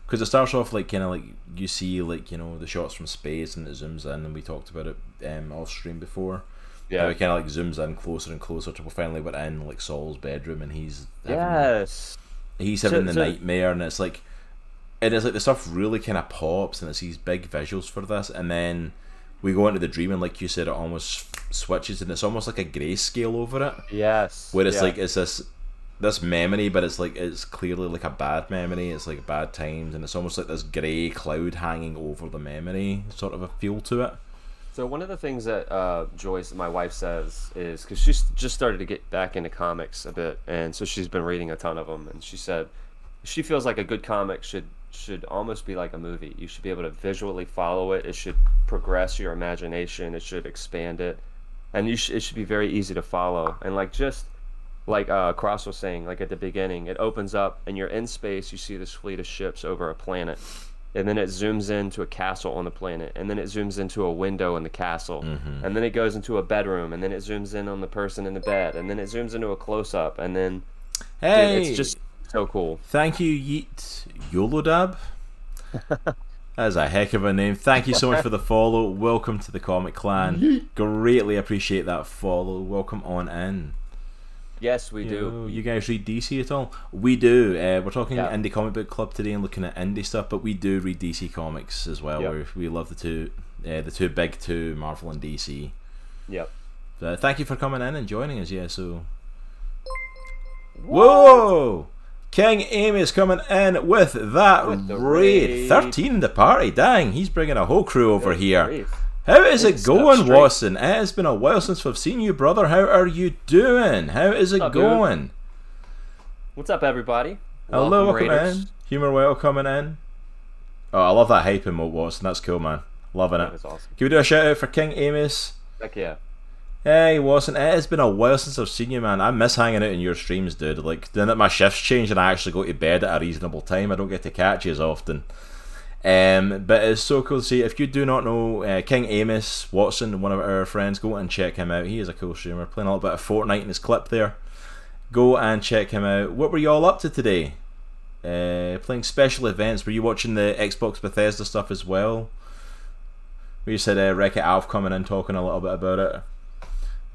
because it starts off like kind of like you see like you know the shots from space and it zooms in, and we talked about it um off stream before. How Yeah. it kind of like zooms in closer and closer till we finally we're in like Saul's bedroom and he's having, Yes. he's So- having the so- nightmare and it's like and it's like the stuff really kind of pops and it's these big visuals for this and then we go into the dream and like you said it almost switches and it's almost like a grayscale over it Yes. where it's yeah. like it's this this memory but it's like it's clearly like a bad memory it's like bad times and it's almost like this grey cloud hanging over the memory sort of a feel to it So one of the things that uh, Joyce, my wife, says is because she's just started to get back into comics a bit, and so she's been reading a ton of them. And she said she feels like a good comic should should almost be like a movie. You should be able to visually follow it. It should progress your imagination. It should expand it, and you sh- it should be very easy to follow. And like just like uh, Cross was saying, like at the beginning, it opens up and you're in space. You see this fleet of ships over a planet, and then it zooms into a castle on the planet, and then it zooms into a window in the castle, and then it goes into a bedroom, and then it zooms in on the person in the bed, and then it zooms into a close up, and then dude, hey it's just so cool. Thank you, Yeet Yolodab. <laughs> That's a heck of a name. Thank you so much for the follow. Welcome to the Comic Clan. Greatly appreciate that follow. Welcome on in. Yes, we You, do. know, you guys read DC at all? We do. Uh, we're talking Yeah. indie comic book club today and looking at indie stuff, but we do read DC comics as well. Yep. We we love the two, uh, the two big two, Marvel and DC. Yep. Thank you for coming in and joining us. Yeah, so. Whoa! King Amos coming in with that With raid. raid. 13 in the party. Dang, he's bringing a whole crew over Good here. grief. How is it It's up going. Watson? It has been a while since we've seen you, brother. How are you doing? How is it going? What's up, everybody? Hello, welcome Raiders. in. Humor Well coming in. Oh, I love that hype emote, Watson. That's cool, man. Loving it. Awesome. Can we do a shout out for King Amos? Heck yeah. Hey, Watson, it has been a while since I've seen you, man. I miss hanging out in your streams, dude. Like, then that my shifts change and I actually go to bed at a reasonable time, I don't get to catch you as often. Um, but it's so cool to see. If you do not know uh, King Amos Watson, one of our friends, go and check him out. He is a cool streamer, playing a little bit of Fortnite in his clip there. Go and check him out. What were you all up to today? Uh, playing special events. Were you watching the Xbox Bethesda stuff as well? We just had uh, Wreck It Alf coming in talking a little bit about it.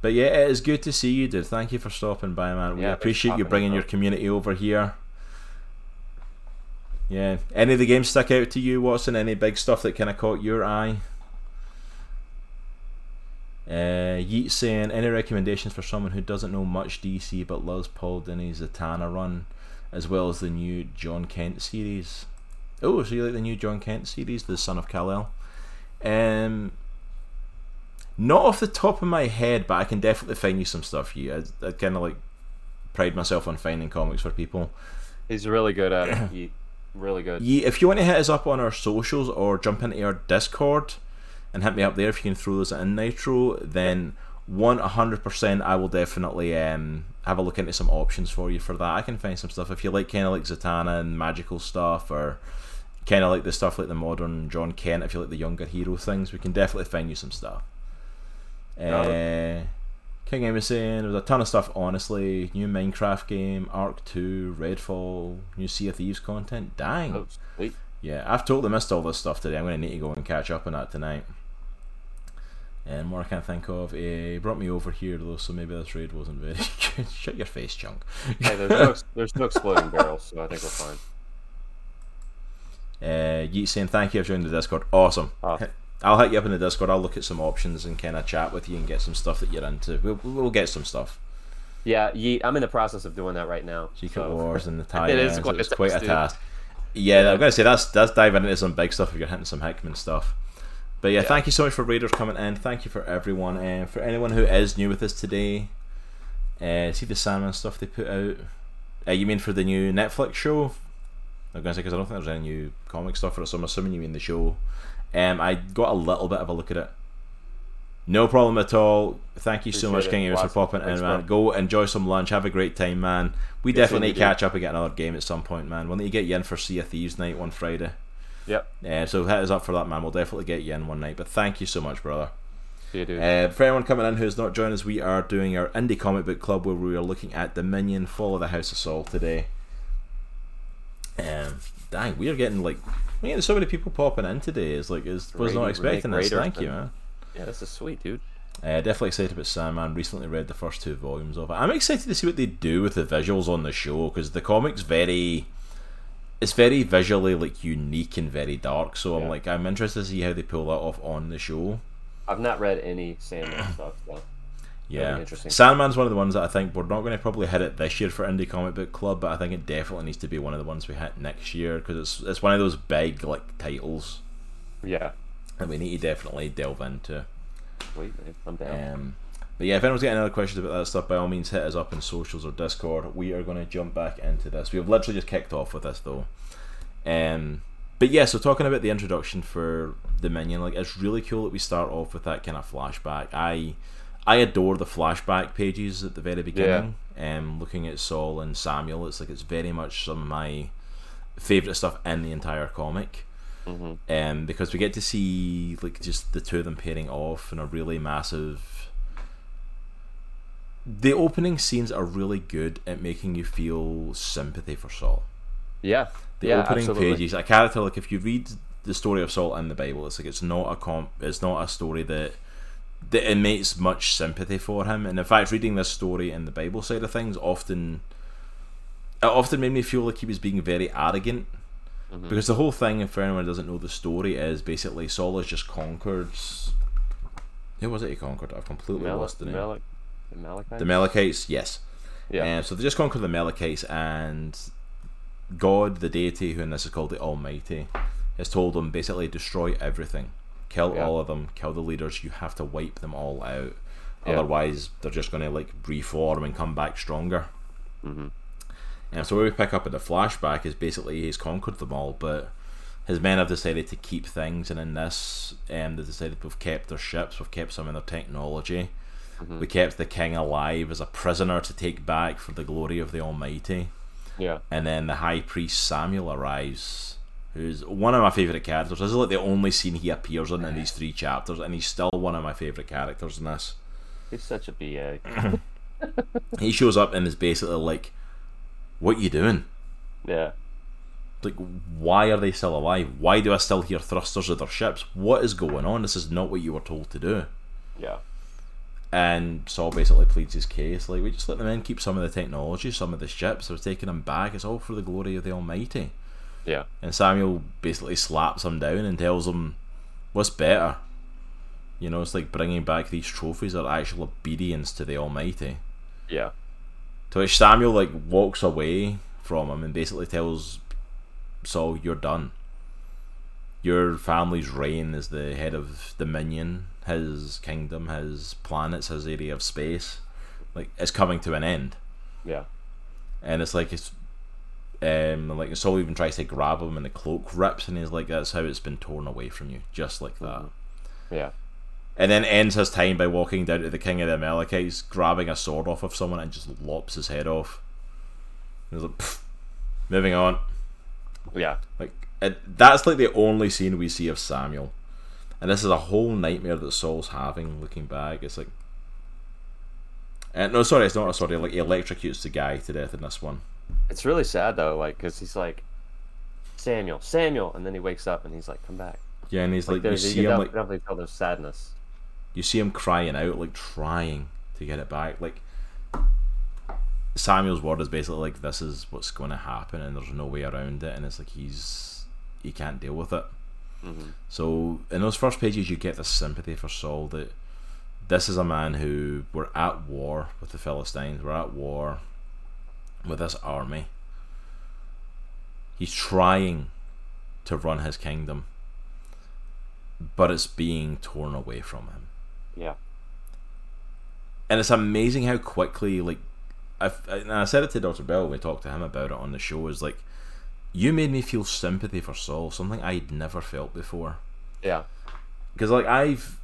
But yeah, it is good to see you, dude. Thank you for stopping by, man. We Yeah, appreciate you bringing your community over here. Yeah. Any of the games stuck out to you, Watson? Any big stuff that kind of caught your eye? Uh, Yeet saying, any recommendations for someone who doesn't know much DC but loves Paul Dini's Zatanna run, as well as the new Jon Kent series? Oh, so you like the new Jon Kent series, The Son of Kal-El? Um, not off the top of my head, but I can definitely find you some stuff. You, I, I kind of like pride myself on finding comics for people. He's really good at it. <clears throat> He, really good. Yeah, if you want to hit us up on our socials or jump into our Discord and hit me up there if you can throw those in Nitro, then one hundred percent I will definitely um have a look into some options for you for that. I can find some stuff if you like kind of like Zatanna and magical stuff or kind of like the stuff like the modern Jon Kent. If you like the younger hero things, we can definitely find you some stuff. Uh, King Amos saying there's a ton of stuff. Honestly, new Minecraft game, Ark Two, Redfall, new Sea of Thieves content. Dang. Oh. Yeah, I've totally missed all this stuff today. I'm going to need to go and catch up on that tonight. And more I can't think of. Eh, brought me over here though, so maybe this raid wasn't very <laughs> good. Shut your face, chunk. Hey, there's no, <laughs> there's no exploding barrels, so I think we're fine. Uh, Yeet saying thank you for joining the Discord. Awesome. Oh. I'll hit you up in the Discord. I'll look at some options and kind of chat with you and get some stuff that you're into. We'll, we'll get some stuff. Yeah, Yeet, I'm in the process of doing that right now. Secret so- Wars and the tie <laughs> It is quite a It's quite a task. Yeah, Yeah. I'm gonna say that's that's diving into some big stuff if you're hitting some Hickman stuff. But yeah, Yeah. thank you so much for readers coming in. Thank you for everyone. And for anyone who is new with us today, uh, see the Sandman stuff they put out. Uh, you mean for the new Netflix show? I'm gonna say because I don't think there's any new comic stuff for it, so I'm assuming you mean the show. Um, I got a little bit of a look at it. No problem at all. Thank you so much. King Ears, for popping in, man. Go enjoy some lunch. Have a great time, man. We Good definitely seeing need you, catch up and get another game at some point, man. We'll need to get you in for Sea of Thieves night one Friday. Yep. Yeah, so hit us up for that, man. We'll definitely get you in one night. But thank you so much, brother. You, dude. Uh, for anyone coming in who's not joined us, we are doing our indie comic book club where we are looking at Dominion Fall of the House of Saul today. Um, dang, we are getting like, man, there's so many people popping in today. It's like, is was not expecting this. Thank you, man. yeah, this is sweet, dude. Uh, definitely excited about Sandman. Recently read the first two volumes of it. I'm excited to see what they do with the visuals on the show because the comic's very, it's very visually like unique and very dark. So I'm like, I'm interested to see how they pull that off on the show. I've not read any Sandman stuff, so Yeah, interesting. Sandman's one of the ones that I think we're not going to probably hit it this year for Indie Comic Book Club, but I think it definitely needs to be one of the ones we hit next year because it's it's one of those big like titles yeah. that we need to definitely delve into. Man. I'm down. Um, but yeah, if anyone's got any other questions about that stuff, by all means hit us up in socials or Discord. We are going to jump back into this. We've literally just kicked off with this though. Um, but yeah, so talking about the introduction for Dominion, like it's really cool that we start off with that kind of flashback. I I adore the flashback pages at the very beginning. Um, looking at Saul and Samuel, it's like it's very much some of my favorite stuff in the entire comic Mm-hmm. um, because we get to see like just the two of them pairing off in a really massive. The opening scenes are really good at making you feel sympathy for Saul. Yeah. The yeah, opening absolutely. pages, a character like if you read the story of Saul in the Bible, it's like it's not a comp, it's not a story that that emits much sympathy for him. And in fact, reading this story in the Bible side of things often it often made me feel like he was being very arrogant Mm-hmm. because the whole thing, if anyone doesn't know the story, is basically Saul has just conquered. Who was it he conquered? I've completely Malach- lost the name. Malach- the Malachites? The Amalekites, yes. yeah. Um, so they just conquered the Amalekites, and God, the deity, who in this is called the Almighty, has told them basically destroy everything, kill Yeah. all of them, kill the leaders. You have to wipe them all out, Yeah. otherwise they're just going to like reform and come back stronger. Mm-hmm. And so where we pick up in the flashback is basically he's conquered them all, but his men have decided to keep things, and in this, um, they decided we've kept their ships, we've kept some of their technology, we kept the king alive as a prisoner to take back for the glory of the Almighty. Yeah. And then the high priest Samuel arrives, who's one of my favourite characters. This is like the only scene he appears in in these three chapters, and he's still one of my favourite characters in this. He's such a BA. <laughs> He shows up and is basically like, What you doing? yeah. Like, why are they still alive? Why do I still hear thrusters of their ships? What is going on? This is not what you were told to do. Yeah. And Saul basically pleads his case, like, we just let the men keep some of the technology, some of the ships, we're taking them back, it's all for the glory of the Almighty. Yeah. And Samuel basically slaps him down and tells him, What's better? You know, it's like bringing back these trophies are actual obedience to the Almighty. Yeah. To which Samuel, like, walks away from him and basically tells Saul, You're done. Your family's reign as the head of Dominion, his kingdom, his planets, his area of space, like, it's coming to an end. Yeah. and it's like it's um like Saul even tries to grab him and the cloak rips and he's like that's how it's been torn away from you just like that. Yeah. and then ends his time by walking down to the king of the Amalekites grabbing a sword off of someone and just lops his head off. And he's like "Pfft." moving on. Yeah. like it, that's like the only scene we see of Samuel. And this is a whole nightmare that Saul's having looking back. It's like uh, no sorry it's not a sorry like he electrocutes the guy to death in this one It's really sad though, like, cause he's like, Samuel, Samuel, and then he wakes up and he's like, come back. yeah and he's like, you see you him can like definitely tell there's sadness. you see him crying out, like trying to get it back. Like Samuel's word is basically like, "This is what's going to happen, and there's no way around it." And it's like he's he can't deal with it. Mm-hmm. So in those first pages, you get the sympathy for Saul that this is a man who we're at war with the Philistines. We're at war with this army. He's trying to run his kingdom, but it's being torn away from him Yeah. and it's amazing how quickly like I've, and I said it to Dr. Bell when we talked to him about it on the show is like you made me feel sympathy for Saul something I'd never felt before Yeah. because like I've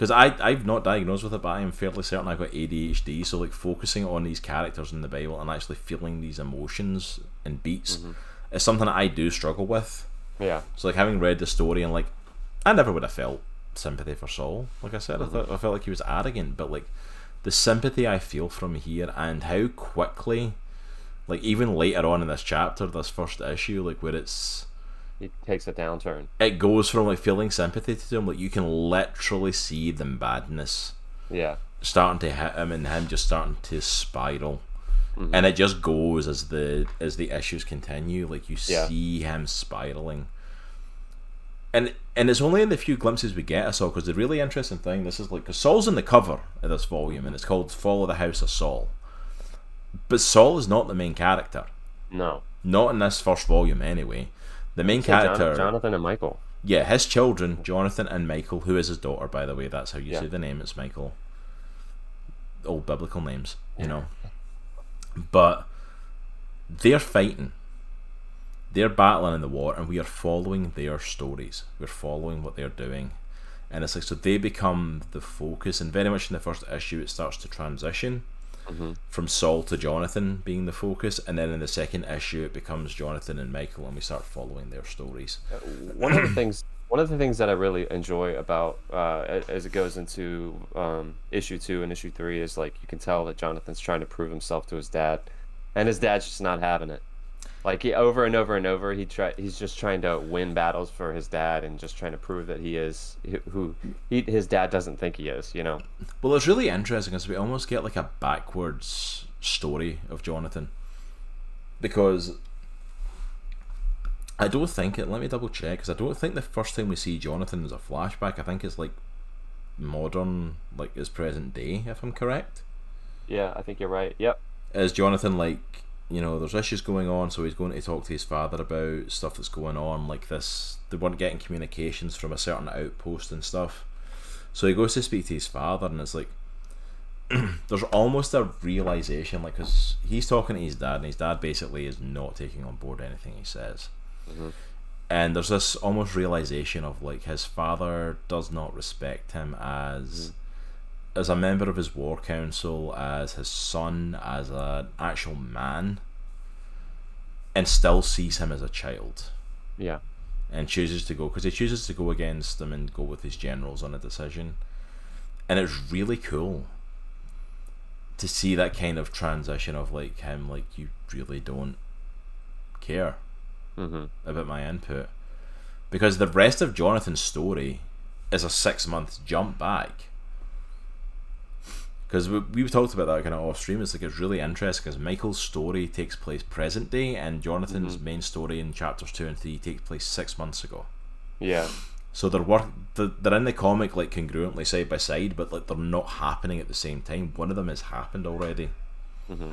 because I I've not diagnosed with it but I am fairly certain I've got ADHD so like focusing on these characters in the Bible and actually feeling these emotions and beats mm-hmm. is something that I do struggle with Yeah. so like having read the story and like I never would have felt sympathy for Saul. Like I said, I mm-hmm. thought I felt like he was arrogant, but like the sympathy I feel from here and how quickly, like even later on in this chapter, this first issue, like where it's He takes a downturn. it goes from like feeling sympathy to him, like you can literally see the madness Yeah. starting to hit him and him just starting to spiral. Mm-hmm. And it just goes as the as the issues continue, like you Yeah. see him spiraling. And and it's only in the few glimpses we get of Saul because the really interesting thing this is like because Saul's in the cover of this volume and it's called Fall of the House of Saul. But Saul is not the main character. No. Not in this first volume anyway. The main character Jonathan and Michael. yeah, his children, Jonathan and Michael, who is his daughter, by the way. That's how you Yeah. say the name. It's Michael. Old biblical names, you know. But they're fighting. They're battling in the war, and we are following their stories. We're following what they're doing, and it's like so they become the focus. And very much in the first issue, it starts to transition from Saul to Jonathan being the focus, and then in the second issue, it becomes Jonathan and Michael, and we start following their stories. one of the things one of the things that I really enjoy about uh, as it goes into um, issue two and issue three is like you can tell that Jonathan's trying to prove himself to his dad, and his dad's just not having it. Like he over and over and over, he try he's just trying to win battles for his dad and just trying to prove that he is who- he, his dad doesn't think he is. You know? Well, it's really interesting because we almost get like a backwards story of Jonathan. Because I don't think it, let me double check, because I don't think the first time we see Jonathan is a flashback. I think it's like modern, like his present day, if I'm correct. Yeah, I think you're right. Yep. Is Jonathan like, you know, there's issues going on, so he's going to talk to his father about stuff that's going on, like this. They weren't getting communications from a certain outpost and stuff. So he goes to speak to his father, and it's like, <clears throat> there's almost a realization, like, because he's talking to his dad, and his dad basically is not taking on board anything he says. Mm-hmm. and there's this almost realization of like his father does not respect him as mm-hmm. As a member of his war council, as his son, as an actual man, and still sees him as a child Yeah. and chooses to go because he chooses to go against them and go with his generals on a decision, and it's really cool to see that kind of transition of like him like you really don't care Mm-hmm. about my input because the rest of Jonathan's story is a six month jump back. Because we, we've talked about that kind of off stream. It's like it's really interesting because Michael's story takes place present day, and Jonathan's mm-hmm. main story in chapters two and three takes place six months ago. Yeah. So they're work they're they're in the comic like congruently side by side, but like they're not happening at the same time. One of them has happened already, mm-hmm.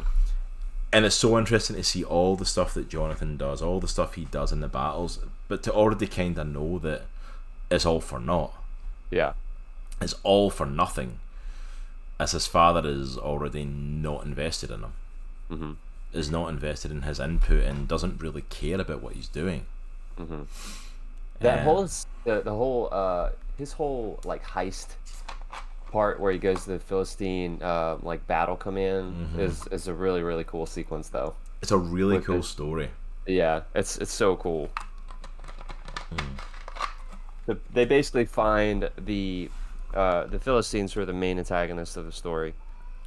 and it's so interesting to see all the stuff that Jonathan does, all the stuff he does in the battles, but to already kind of know that it's all for naught. Yeah. It's all for nothing, as his father is already not invested in him. Mm-hmm. Is not invested in his input and doesn't really care about what he's doing. That Um, whole s- the, the whole uh his whole like heist part where he goes to the Philistine uh like battle command is is a really really cool sequence though. It's a really With cool his- story. Yeah, it's it's so cool. The, they basically find the uh, the Philistines were the main antagonists of the story.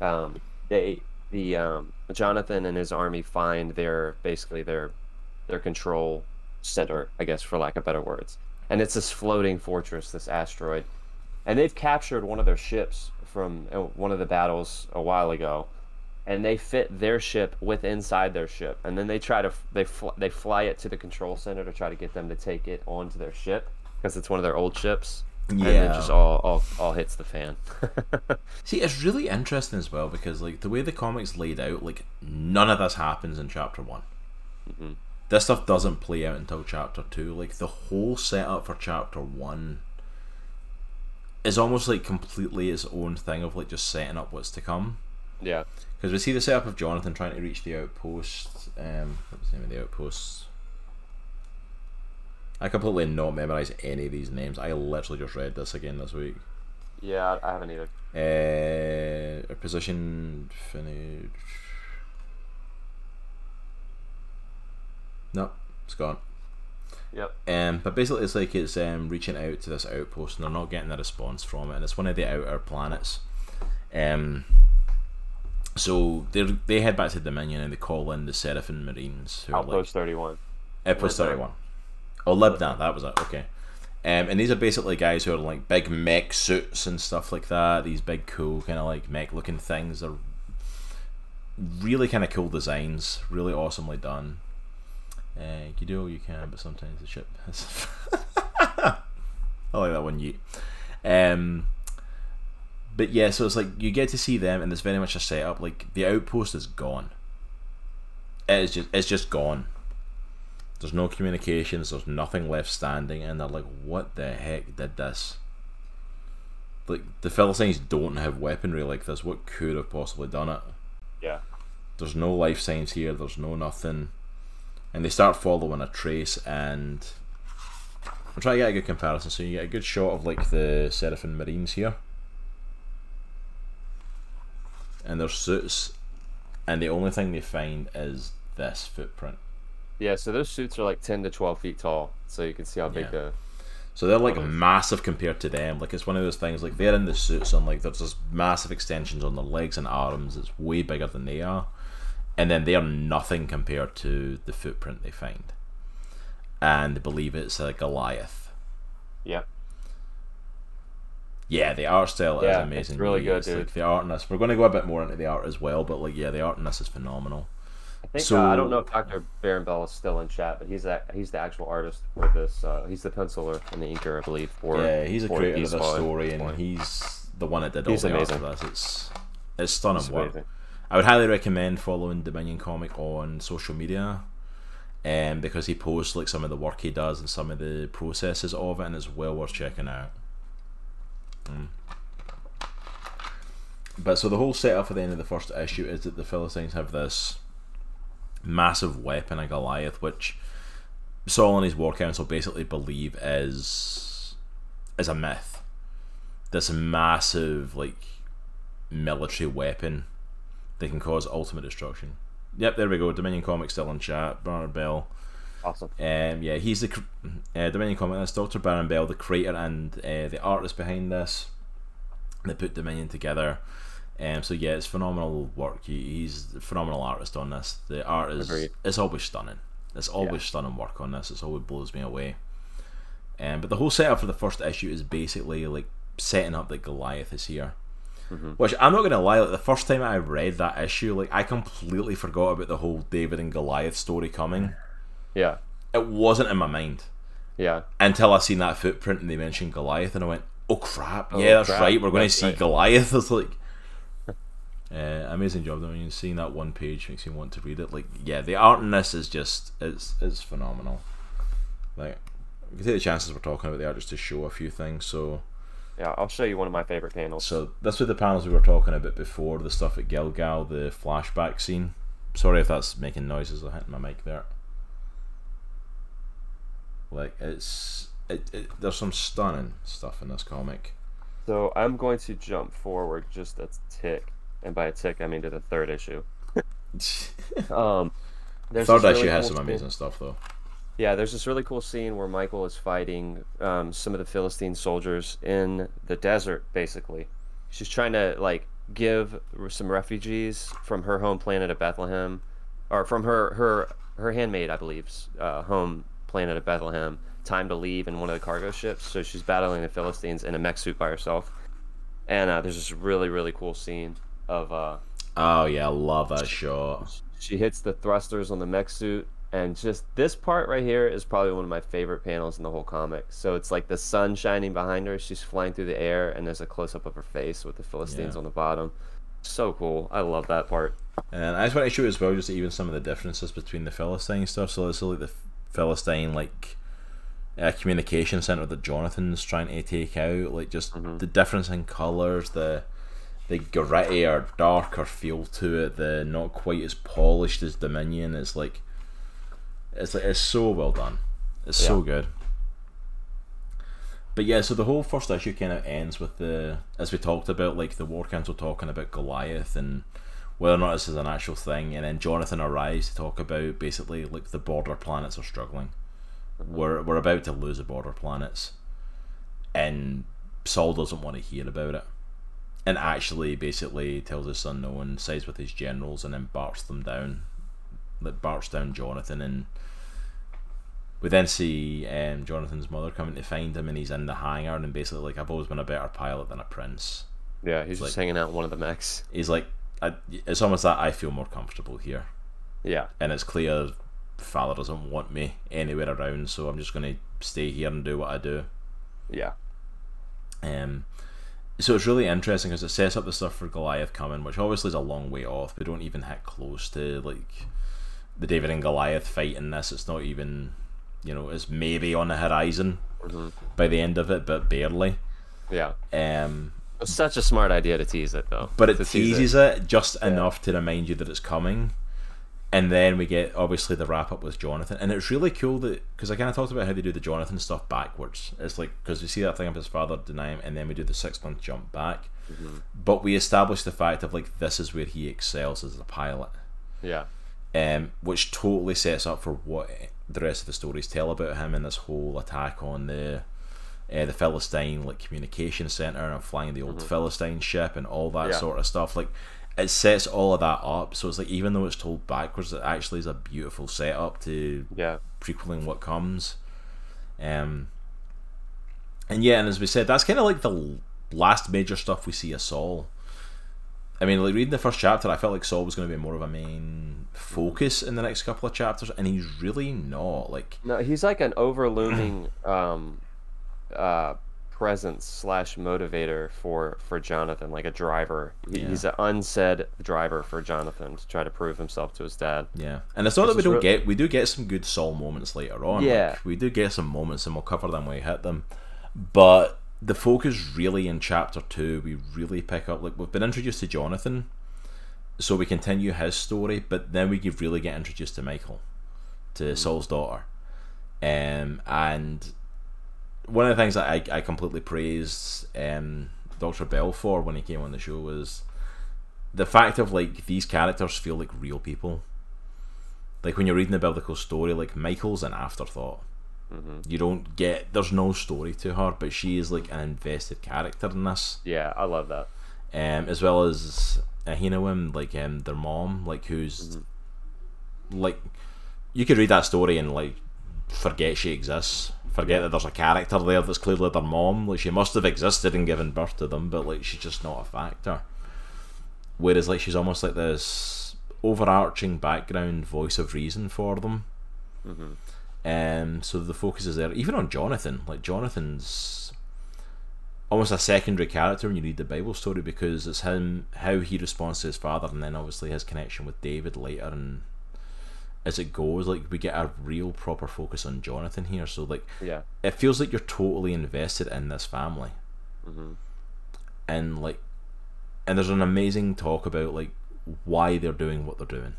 Um, they the um, Jonathan and his army find their basically their their control center, I guess, for lack of better words. And it's this floating fortress, this asteroid, and they've captured one of their ships from uh, one of the battles a while ago and they fit their ship with inside their ship, and then they try to they fl- they fly it to the control center to try to get them to take it onto their ship because it's one of their old ships. And it Yeah. just all all, all hits the fan. <laughs> See, it's really interesting as well because like the way the comics laid out, like none of this happens in chapter one. This stuff doesn't play out until chapter two. Like the whole setup for chapter one is almost like completely its own thing of like just setting up what's to come. yeah, Because we see the setup of Jonathan trying to reach the outpost. Um, what was the name of the outpost? I completely not memorize any of these names. I literally just read this again this week. yeah, I haven't either. Uh, position finish. No, it's gone. Yep. Um, but basically, it's like it's um, reaching out to this outpost, and they're not getting a response from it, and it's one of the outer planets. Um, so they they head back to Dominion and they call in the Seraphim Marines, who are like Outpost thirty one. Outpost 31. Oh, Libdan, that was it. Okay. Um, and these are basically guys who are like big mech suits and stuff like that. These big, cool, kind of like mech looking things. They're really kind of cool designs. Really awesomely done. Uh, you do all you can, but sometimes the ship has. <laughs> I like that one, Yeet. Um, but yeah, so it's like you get to see them, and it's very much a setup. Like the outpost is gone. It is just it's just gone. There's no communications. There's nothing left standing, and they're like, "What the heck did this?" Like the Philistines don't have weaponry like this. What could have possibly done it? Yeah. There's no life signs here. There's no nothing, and they start following a trace. And I'm trying to get a good comparison. So you get a good shot of like the Seraphim Marines here, and their suits, and the only thing they find is this footprint. Yeah, so those suits are like ten to twelve feet tall, so you can see how big Yeah. the So they're like oh, massive compared to them. Like it's one of those things. Like they're in the suits and like there's just massive extensions on their legs and arms. It's way bigger than they are, and then they're nothing compared to the footprint they find. And they believe it's a Goliath. yeah. Yeah, the art style Yeah, is amazing. it's really good, It's dude. Like the art in this, we're going to go a bit more into the art as well. But like, yeah, the art in this is phenomenal. I think So- uh, I don't know if Dr. Baron Bell is still in chat, but he's that he's the actual artist for this. Uh, he's the penciler and the inker, I believe. For yeah, he's a creator of Boy. story, and he's the one that did all He's the amazing. art for this. It's it's stunning He's work. amazing. I would highly recommend following Dominion Comic on social media, um, because he posts like some of the work he does and some of the processes of it, and it's well worth checking out. Mm. But so the whole setup for the end of the first issue is that the Philistines have this massive weapon, a Goliath, which Saul and his war council basically believe is is a myth. This massive like military weapon that can cause ultimate destruction. Yep, there we go. Dominion Comics still in chat. Bernard Bell. Awesome. Um, yeah, he's the uh, Dominion Comics. Doctor Baron Bell, the creator and uh, the artist behind this. They put Dominion together. Um, so yeah, it's phenomenal work. He, he's a phenomenal artist on this. The art is Agreed. it's always stunning. It's always Yeah. stunning work on this. It's always blows me away. Um, but the whole setup for the first issue is basically like setting up that Goliath is here. Mm-hmm. Which I'm not gonna lie, like the first time I read that issue, like I completely forgot about the whole David and Goliath story coming. Yeah. It wasn't in my mind Yeah. until I seen that footprint and they mentioned Goliath, and I went, "Oh crap! Oh, yeah, that's crap. right. We're going to That's see right. Goliath." <laughs> It's like, uh, amazing job. I mean, seeing that one page makes me want to read it. Like, yeah, the art in this is just it's it's phenomenal. Like, we can take the chances we're talking about the art just to show a few things. So, Yeah. I'll show you one of my favorite panels. so that's with the panels we were talking about before. The stuff at Gilgal, the flashback scene. Sorry if that's making noises. I hit my mic there. Like it's it, it, there's some stunning stuff in this comic. So I'm going to jump forward just a tick, and by a tick I mean to the third issue. <laughs> Um, there's Third this issue really has cool some amazing stuff though. Yeah, there's this really cool scene where Michael is fighting um, some of the Philistine soldiers in the desert. Basically, she's trying to like give some refugees from her home planet of Bethlehem, or from her her her handmaid, I believe's uh, home planet of Bethlehem, time to leave in one of the cargo ships. So she's battling the Philistines in a mech suit by herself. And uh, there's this really really cool scene of uh, Oh yeah, love that shot. she hits the thrusters on the mech suit and just this part right here is probably one of my favorite panels in the whole comic so it's like the sun shining behind her she's flying through the air and there's a close-up of her face with the philistines Yeah. on the bottom so cool i love that part And I just want to show as well just even some of the differences between the Philistine stuff. So it's like the Philistine like uh, communication center that Jonathan's trying to take out. Like just the difference in colors, the the gritty or darker feel to it, the not quite as polished as Dominion. It's like it's like it's so well done. It's so good. But yeah, so the whole first issue kind of ends with the, as we talked about, like the War Council talking about Goliath and whether or not this is an actual thing, and then Jonathan arrives to talk about basically like the border planets are struggling. We're we're about to lose the border planets, and Saul doesn't want to hear about it, and actually basically tells his son no and sides with his generals and then barks them down, like barks down Jonathan and. We then see um, Jonathan's mother coming to find him, and he's in the hangar, and basically like I've always been a better pilot than a prince. yeah he's Like- just hanging out in one of the mechs He's like, I, it's almost that I feel more comfortable here, yeah and it's clear father doesn't want me anywhere around, so I'm just going to stay here and do what I do. yeah Um, so it's really interesting because it sets up the stuff for Goliath coming, which obviously is a long way off. We don't even hit close to like the David and Goliath fight in this. It's not even, you know, it's maybe on the horizon Mhm. by the end of it, but barely. yeah Um, it was such a smart idea to tease it though but it teases it, just enough to remind you that it's coming. And then we get obviously the wrap up with Jonathan, and it's really cool that because I kind of talked about how they do the Jonathan stuff backwards. It's like because we see that thing of his father denying, him, and then we do the six month jump back. But we establish the fact of like this is where he excels as a pilot, yeah um, which totally sets up for what the rest of the stories tell about him and this whole attack on the uh, the Philistine like communication center and flying the old Philistine ship and all that Yeah. sort of stuff. Like it sets all of that up, so it's like even though it's told backwards, it actually is a beautiful setup to yeah prequeling what comes. Um, and yeah, and as we said, that's kind of like the last major stuff we see of Saul. I mean, like reading the first chapter, I felt like Saul was going to be more of a main focus in the next couple of chapters, and he's really not. Like, No, he's like an overlooming <clears throat> um, uh, presence slash motivator for for Jonathan, like a driver. Yeah. He's an unsaid driver for Jonathan to try to prove himself to his dad. yeah, and it's not that we don't get we do get some good Saul moments later on. Yeah. like, we do get some moments, and we'll cover them when we hit them. But the focus really in chapter two, we really pick up. Like we've been introduced to Jonathan, so we continue his story, but then we really get introduced to Michael, to Saul's daughter, Um, and one of the things that I, I completely praised um, Dr. Bell for when he came on the show was the fact of like these characters feel like real people. Like when you're reading the biblical story, like Michael's an afterthought. Mm-hmm. You don't get there's no story to her, but she is like an invested character in this. Yeah, I love that. Um, as well as Ahinoam, like um, their mom, like who's Mm-hmm. like you could read that story and like forget she exists. Forget that there's a character there that's clearly their mom. Like she must have existed and given birth to them, but like she's just not a factor. Whereas like she's almost like this overarching background voice of reason for them. Mm-hmm. Um, so the focus is there, even on Jonathan. Like Jonathan's almost a secondary character when you read the Bible story because it's him how he responds to his father, and then obviously his connection with David later, and as it goes, like we get a real proper focus on Jonathan here. So like Yeah. it feels like you're totally invested in this family, Mm-hmm. and like, and there's an amazing talk about like why they're doing what they're doing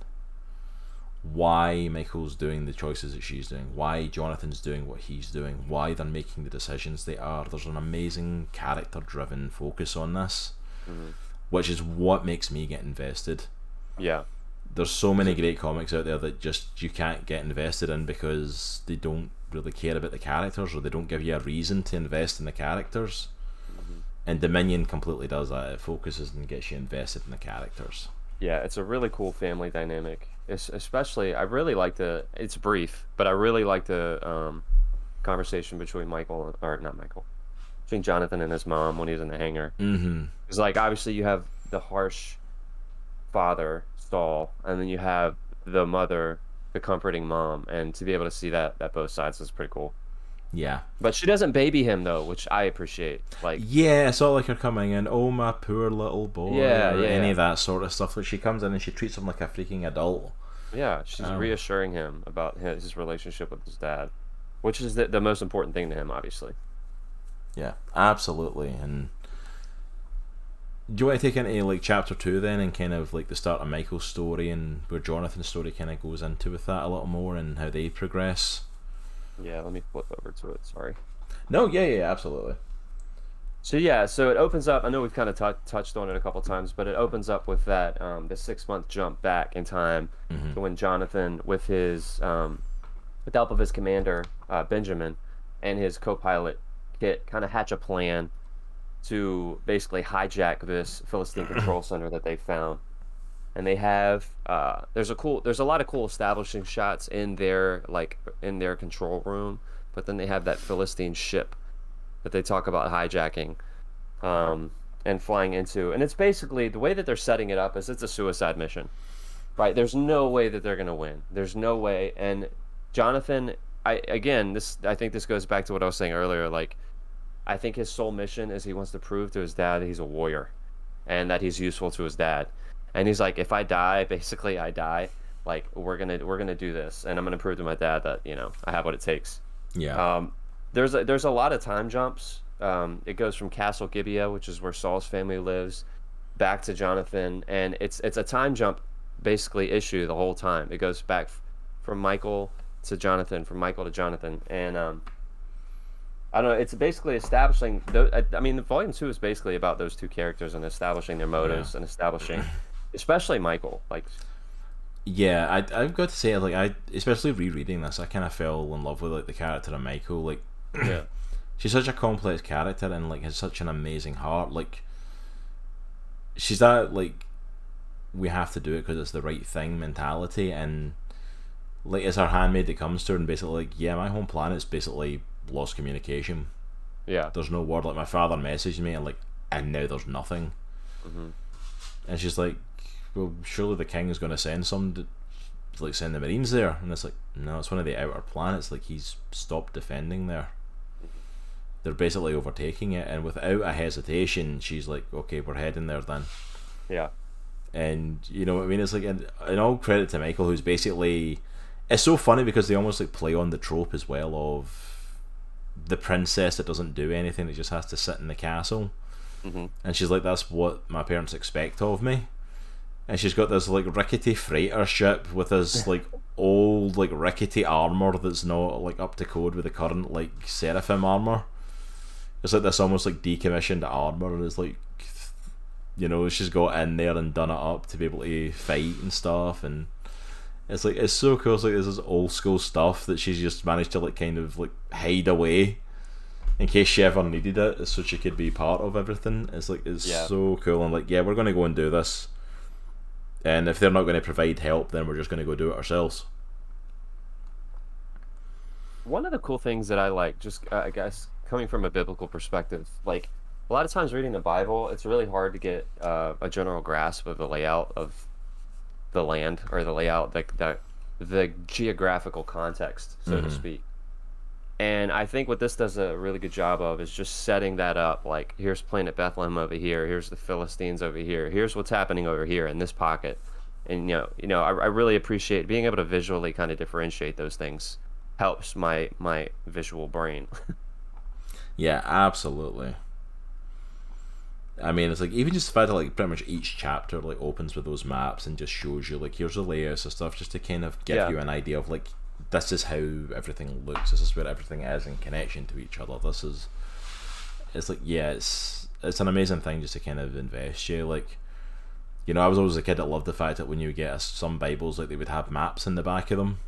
why Michael's doing the choices that she's doing, why Jonathan's doing what he's doing, why they're making the decisions they are. There's an amazing character driven focus on this, Mhm. which is what makes me get invested. Yeah. There's so many great comics out there that just you can't get invested in because they don't really care about the characters or they don't give you a reason to invest in the characters. And Dominion completely does that. It focuses and gets you invested in the characters. Yeah, it's a really cool family dynamic. It's especially I really like the it's brief, but I really like the um, conversation between Michael or not Michael, between Jonathan and his mom when he's in the hangar. Mm-hmm. It's like obviously you have the harsh father Saul, and then you have the mother, the comforting mom, and to be able to see that that both sides is pretty cool. Yeah. But she doesn't baby him though, which I appreciate. Like Yeah, it's all like her coming in, oh my poor little boy, Yeah, or yeah, any yeah. of that sort of stuff. Like she comes in and she treats him like a freaking adult. Yeah, she's Oh. reassuring him about his, his relationship with his dad, which is the, the most important thing to him, obviously. Yeah, absolutely. And do you want to take into like chapter two then, and kind of like the start of Michael's story and where Jonathan's story kind of goes into with that a little more and how they progress? Yeah, let me flip over to it. Sorry. No, yeah, yeah, absolutely. So yeah, so it opens up. I know we've kind of tou touched on it a couple times, but it opens up with that um, the six month jump back in time Mhm. to when Jonathan, with his um, with the help of his commander uh, Benjamin and his co-pilot Kit, kind of hatch a plan to basically hijack this Philistine control <clears throat> center that they found. And they have uh, there's a cool there's a lot of cool establishing shots in their like in their control room, but then they have that Philistine ship that they talk about hijacking um, and flying into. And it's basically the way that they're setting it up is it's a suicide mission, right? There's no way that they're gonna win. There's no way. And Jonathan, I again, this I think this goes back to what I was saying earlier. Like, I think his sole mission is he wants to prove to his dad that he's a warrior, and that he's useful to his dad. And he's like, if I die, <laughs> basically I die. Like we're gonna we're gonna do this, and I'm gonna prove to my dad that you know I have what it takes. Yeah, Um, there's a, there's a lot of time jumps. Um, it goes from Castle Gibeah, which is where Saul's family lives, back to Jonathan, and it's it's a time jump basically issue the whole time. It goes back f- from Michael to Jonathan, from Michael to Jonathan, and um, I don't know. It's basically establishing. tho- I, I mean, the volume two is basically about those two characters and establishing their motives and establishing, especially Michael. Like, yeah. I I've got to say, like I especially rereading this, I kind of fell in love with like the character of Michael. Like yeah, <clears throat> she's such a complex character and like has such an amazing heart. Like she's that like we have to do it because it's the right thing mentality and like it's her handmaid that comes to her and basically like yeah my home planet's basically lost communication. Yeah, there's no word like my father messaged me and like and now there's nothing. Mhm. and she's like well surely the king is going to send some to, like send the marines there. And it's like no it's one of the outer planets like he's stopped defending there. They're basically overtaking it and without a hesitation she's like okay we're heading there then. Yeah, and you know what I mean. It's like an, an all credit to Michael, who's basically. It's so funny because they almost like play on the trope as well of the princess that doesn't do anything; that just has to sit in the castle. hmm And she's like, "That's what my parents expect of me." and she's got this like rickety freighter ship with this <laughs> like old like rickety armor that's not like up to code with the current like seraphim armor. It's like this almost like decommissioned armor, and it's like you know she's got in there and done it up to be able to fight and stuff, and it's like it's so cool. It's like this is old school stuff that she's just managed to like kind of like hide away in case she ever needed it, so she could be part of everything. It's like it's Yeah. so cool. and like, yeah, we're gonna go and do this, and if they're not going to provide help, then we're just gonna go do it ourselves. One of the cool things that I like, just uh, I guess coming from a biblical perspective, like a lot of times reading the Bible, it's really hard to get uh, a general grasp of the layout of the land or the layout, the the, the geographical context, so to mm-hmm. speak. And I think what this does a really good job of is just setting that up. Like, here's Planet Bethlehem over here. Here's the Philistines over here. Here's what's happening over here in this pocket. And you know, you know, I, I really appreciate being able to visually kind of differentiate those things. Helps my my visual brain. <laughs> Yeah, absolutely. I mean, it's like even just the fact that like pretty much each chapter like opens with those maps and just shows you like here's the layouts and stuff, just to kind of give Yeah. you an idea of like this is how everything looks. This is where everything is in connection to each other. This is. It's like yeah, it's it's an amazing thing just to kind of invest you like. You know, I was always a kid that loved the fact that when you get some Bibles, like they would have maps in the back of them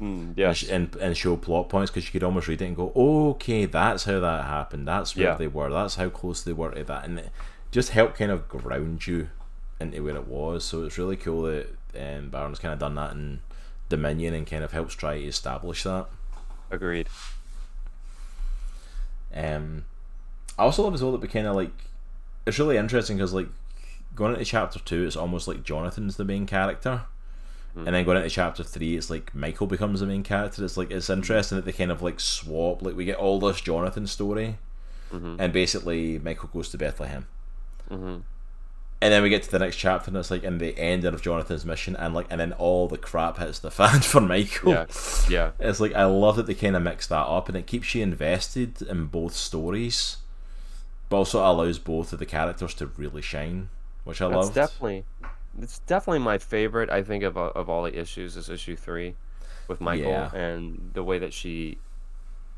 Mm, yes. and and show plot points because you could almost read it and go, okay, that's how that happened. That's where Yeah. they were. That's how close they were to that, and it just helped kind of ground you into where it was. So it's really cool that um, Baron's kind of done that in Dominion and kind of helps try to establish that. Agreed. Um, I also love as well that we kind of like it's really interesting because like going into chapter two, it's almost like Jonathan's the main character, and then going into chapter three, it's like Michael becomes the main character. It's like it's interesting that they kind of like swap. Like we get all this Jonathan story, and basically Michael goes to Bethlehem. Mhm. And then we get to the next chapter, and it's like in the ending of Jonathan's mission, and like, and then all the crap hits the <laughs> fan for Michael. Yeah. Yeah. <laughs> It's like I love that they kind of mix that up, and it keeps you invested in both stories, but also allows both of the characters to really shine, which I love. definitely it's definitely my favorite. I think of of all the issues is issue three with Michael Yeah. and the way that she,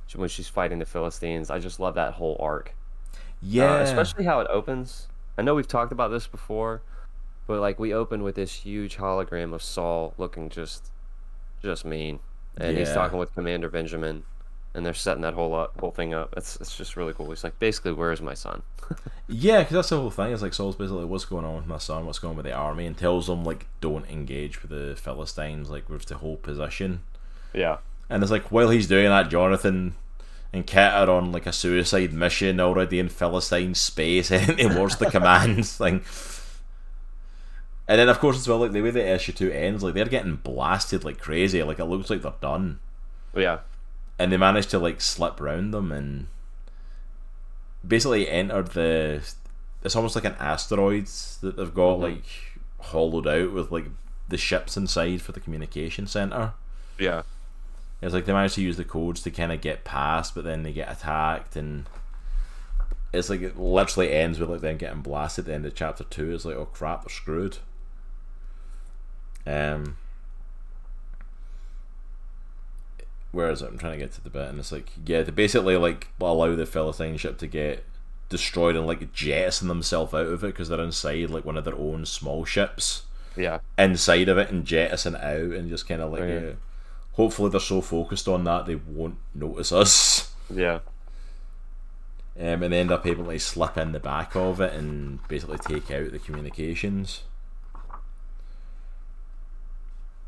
she when she's fighting the Philistines. I just love that whole arc. yeah, Uh, especially how it opens. I know we've talked about this before, but like we open with this huge hologram of Saul looking just, just mean, and he's talking with Commander Benjamin, and they're setting that whole up, whole thing up. It's it's just really cool. He's like, basically, where's my son? <laughs> yeah, because that's the whole thing. It's like Saul's basically what's going on with my son, what's going on with the army, and tells them like don't engage with the Philistines, like with the whole position. Yeah. And it's like while he's doing that, Jonathan and Kit are on like a suicide mission already in Philistine space <laughs> heading towards the commands thing. And then of course as well, like the way the issue two ends, like they're getting blasted like crazy. Like it looks like they're done. Yeah. And they manage to like slip round them and basically enter the it's almost like an asteroid that they've got Mhm. like hollowed out with like the ships inside for the communication center. Yeah. It's like they managed to use the codes to kind of get past, but then they get attacked, and it's like it literally ends with like them getting blasted at the end of chapter two. It's like, oh crap, they're screwed. Um, where is it? I'm trying to get to the bit, and it's like, yeah, they basically like allow the Philistine ship to get destroyed and like jettison themselves out of it because they're inside like one of their own small ships Yeah. inside of it and jettison out and just kind of like yeah. uh, hopefully they're so focused on that they won't notice us <laughs> Yeah. um, and they end up able to like, slip in the back of it and basically take out the communications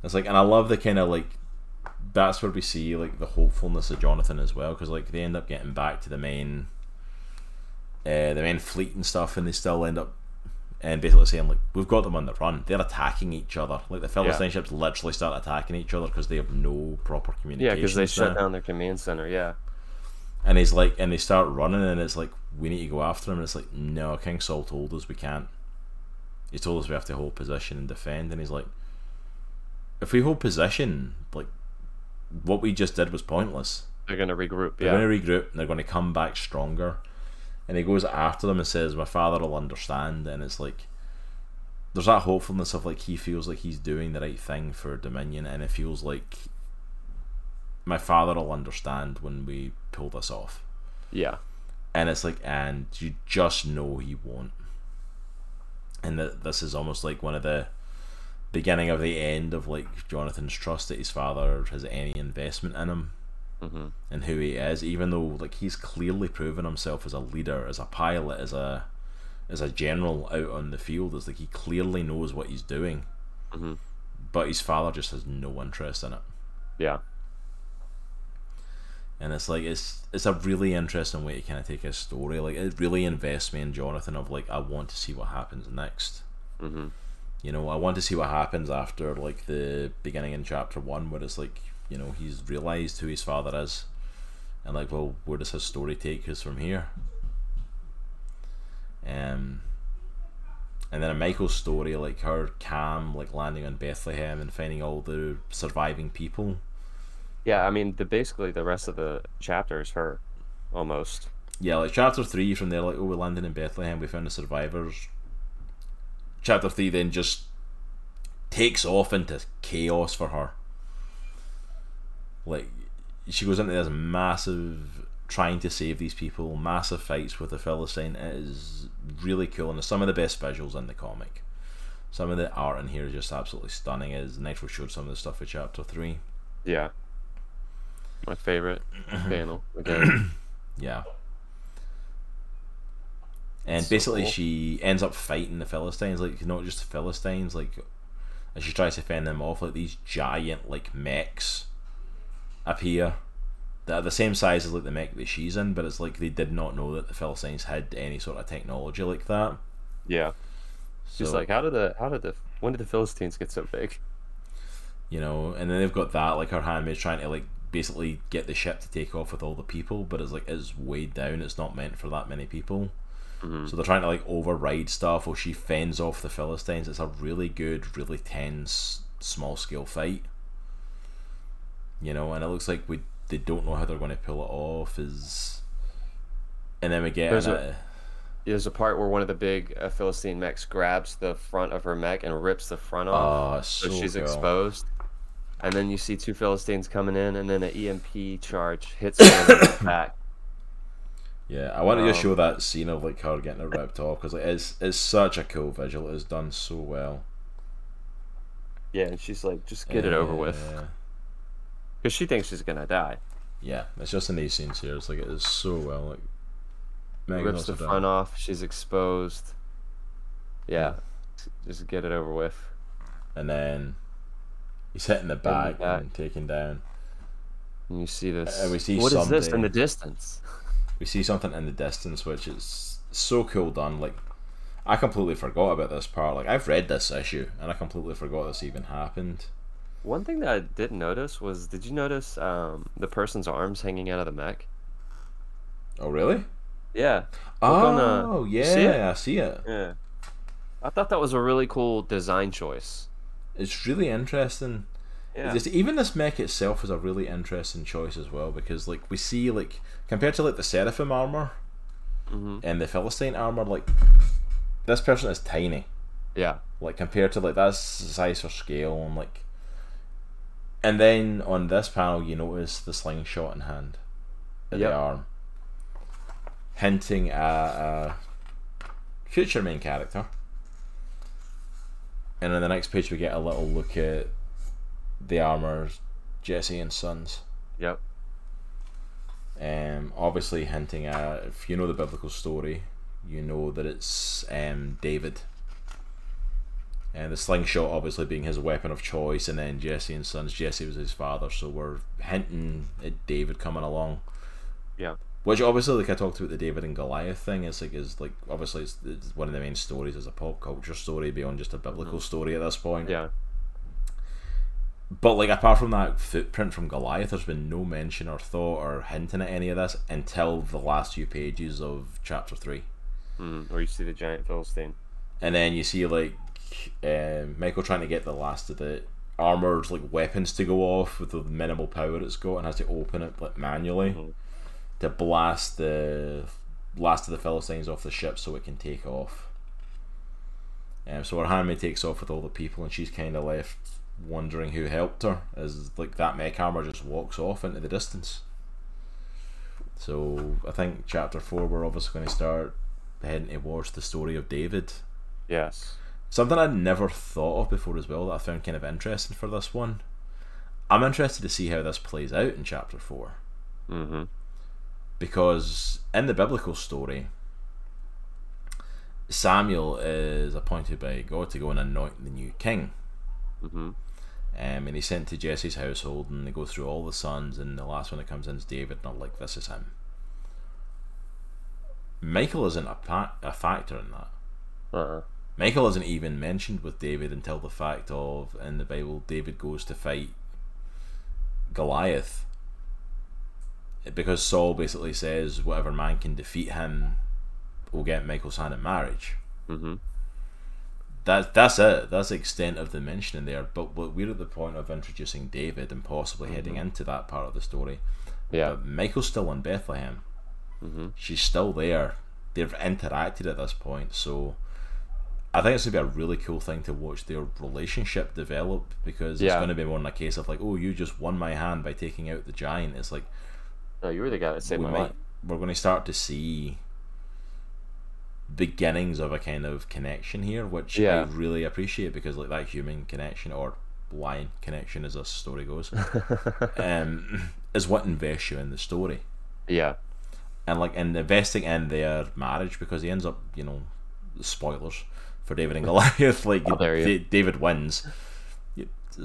it's like and I love the kind of like that's where we see like the hopefulness of Jonathan as well because like they end up getting back to the main uh, the main fleet and stuff and they still end up and basically saying like we've got them on the run they're attacking each other like the Philistine ships literally start attacking each other because they have no proper communication. Yeah, because they shut down their command center. Yeah. and he's like and they start running and it's like we need to go after him and it's like no King Saul told us we can't he told us we have to hold position and defend and he's like if we hold position like what we just did was pointless They're gonna regroup. they're Yeah. going to regroup and they're going to come back stronger. And he goes after them and says, My father will understand. And it's like, there's that hopefulness of like he feels like he's doing the right thing for Dominion, and it feels like my father will understand when we pull this off. Yeah. And it's like, and you just know he won't. And that this is almost like one of the beginning of the end of like Jonathan's trust that his father has any investment in him Mm-hmm. and who he is, even though like he's clearly proven himself as a leader, as a pilot, as a as a general out on the field. It's like he clearly knows what he's doing, Mhm. but his father just has no interest in it. Yeah. And it's like it's it's a really interesting way to kind of take a story. Like it really invests me in Jonathan. Of like I want to see what happens next. Mm-hmm. You know, I want to see what happens after like the beginning in chapter one, where it's like you know he's realized who his father is, and like, well, where does his story take us from here? Um, and then a Michael's story, like her Cam, like landing on Bethlehem and finding all the surviving people. Yeah, I mean, the basically the rest of the chapter is her, almost. Yeah, like chapter three from there, like oh, we landed in Bethlehem, we found the survivors. Chapter three then just takes off into chaos for her. Like she goes into this massive trying to save these people, massive fights with the Philistine. It is really cool, and it's some of the best visuals in the comic. Some of the art in here is just absolutely stunning. As Nitro showed some of the stuff for chapter three. Yeah. My favorite <clears throat> panel again. Yeah. And So basically, cool. she ends up fighting the Philistines, like not just the Philistines, like as she tries to fend them off, like these giant like mechs appear that are the same size as like the mech that she's in, but it's like they did not know that the Philistines had any sort of technology like that. yeah. She's So- like, how did the how did the when did the Philistines get so big? you know, and then they've got that like her handmaid's trying to like basically get the ship to take off with all the people, but it's like it's weighed down. It's not meant for that many people. Mhm. So they're trying to like override stuff, or she fends off the Philistines. It's a really good, really tense, small scale fight. You know, and it looks like we they don't know how they're going to pull it off. Is and then we get There's an, a- uh, There's a part where one of the big uh, Philistine mechs grabs the front of her mech and rips the front off, oh, so, so she's cool. exposed. And then you see two Philistines coming in, and then an EMP charge hits her in the <coughs> back. Yeah, I want to Um, show that scene of like her getting it ripped off because like, it's it's such a cool visual. It's done so well. Yeah, and she's like, just get it over with, because she thinks she's gonna die. Yeah, it's just in these scenes here. It's like it is so well. Like Megan rips the front off. She's exposed. Yeah, just get it over with. and then he's hitting the back, back. and taking down. And you see this. Uh, we see what is this in the distance? We see something in the distance, which is so cool done. Like I completely forgot about this part. Like I've read this issue, and I completely forgot this even happened. One thing that I didn't notice was, did you notice um, the person's arms hanging out of the mech? Oh really? Yeah. on Oh you see yeah, I see it. Yeah. I thought that was a really cool design choice. It's really interesting. Yeah. Just even this mech itself is a really interesting choice as well because like we see like compared to like the Seraphim armor hmm and the Philistine armor, like this person is tiny. Yeah. Like compared to like that's size for scale and like and then on this panel you notice the slingshot in hand at Yep. the arm. Hinting at a future main character. And on the next page we get a little look at the armors Jesse and Sons. Yep. Um, obviously hinting at if you know the biblical story, you know that it's um, David. And the slingshot obviously being his weapon of choice, and then Jesse and Sons. Jesse was his father, so we're hinting at David coming along. Yeah. Which obviously, like I talked about the David and Goliath thing, is like is like obviously it's, it's one of the main stories as a pop culture story beyond just a biblical story at this point. Yeah. But like apart from that footprint from Goliath, there's been no mention or thought or hinting at any of this until the last few pages of chapter three, Mm. Or you see the giant Philistine. and then you see like um, Michael trying to get the last of the armored like weapons to go off with the minimal power it's got, and has to open it like manually Mhm. to blast the last of the Philistines off the ship so it can take off. Um, so her handmaid takes off with all the people, and she's kind of left wondering who helped her, as like that mech armor just walks off into the distance. So I think chapter four we're obviously going to start heading towards the story of David. Yes. Something I'd never thought of before as well that I found kind of interesting for this one. I'm interested to see how this plays out in chapter 4. Mm-hmm. Because in the biblical story, Samuel is appointed by God to go and anoint the new king. Mm-hmm. Um, and he's sent to Jesse's household, and they go through all the sons, and the last one that comes in is David, and I'm like, this is him. Michael isn't a, pa- a factor in that. Uh-uh. Michael isn't even mentioned with David until the fact of in the Bible David goes to fight Goliath because Saul basically says whatever man can defeat him will get Michael's hand in marriage. Mm-hmm. That that's it. That's the extent of the mention in there. But, we're at the point of introducing David and possibly heading into that part of the story. Yeah. But Michael's still in Bethlehem. Mm-hmm. She's still there. They've interacted at this point, so I think it's gonna be a really cool thing to watch their relationship develop because it's gonna be more in a case of like, oh, you just won my hand by taking out the giant. It's like No, you were the guy that saved my might, life. we're going to start to see beginnings of a kind of connection here, which I really appreciate because like that human connection or lion connection, as this story goes, <laughs> um, is what invests you in the story Yeah. and like and investing in their marriage because he ends up, you know, spoilers for David and Goliath. <laughs> like you. Da- David wins.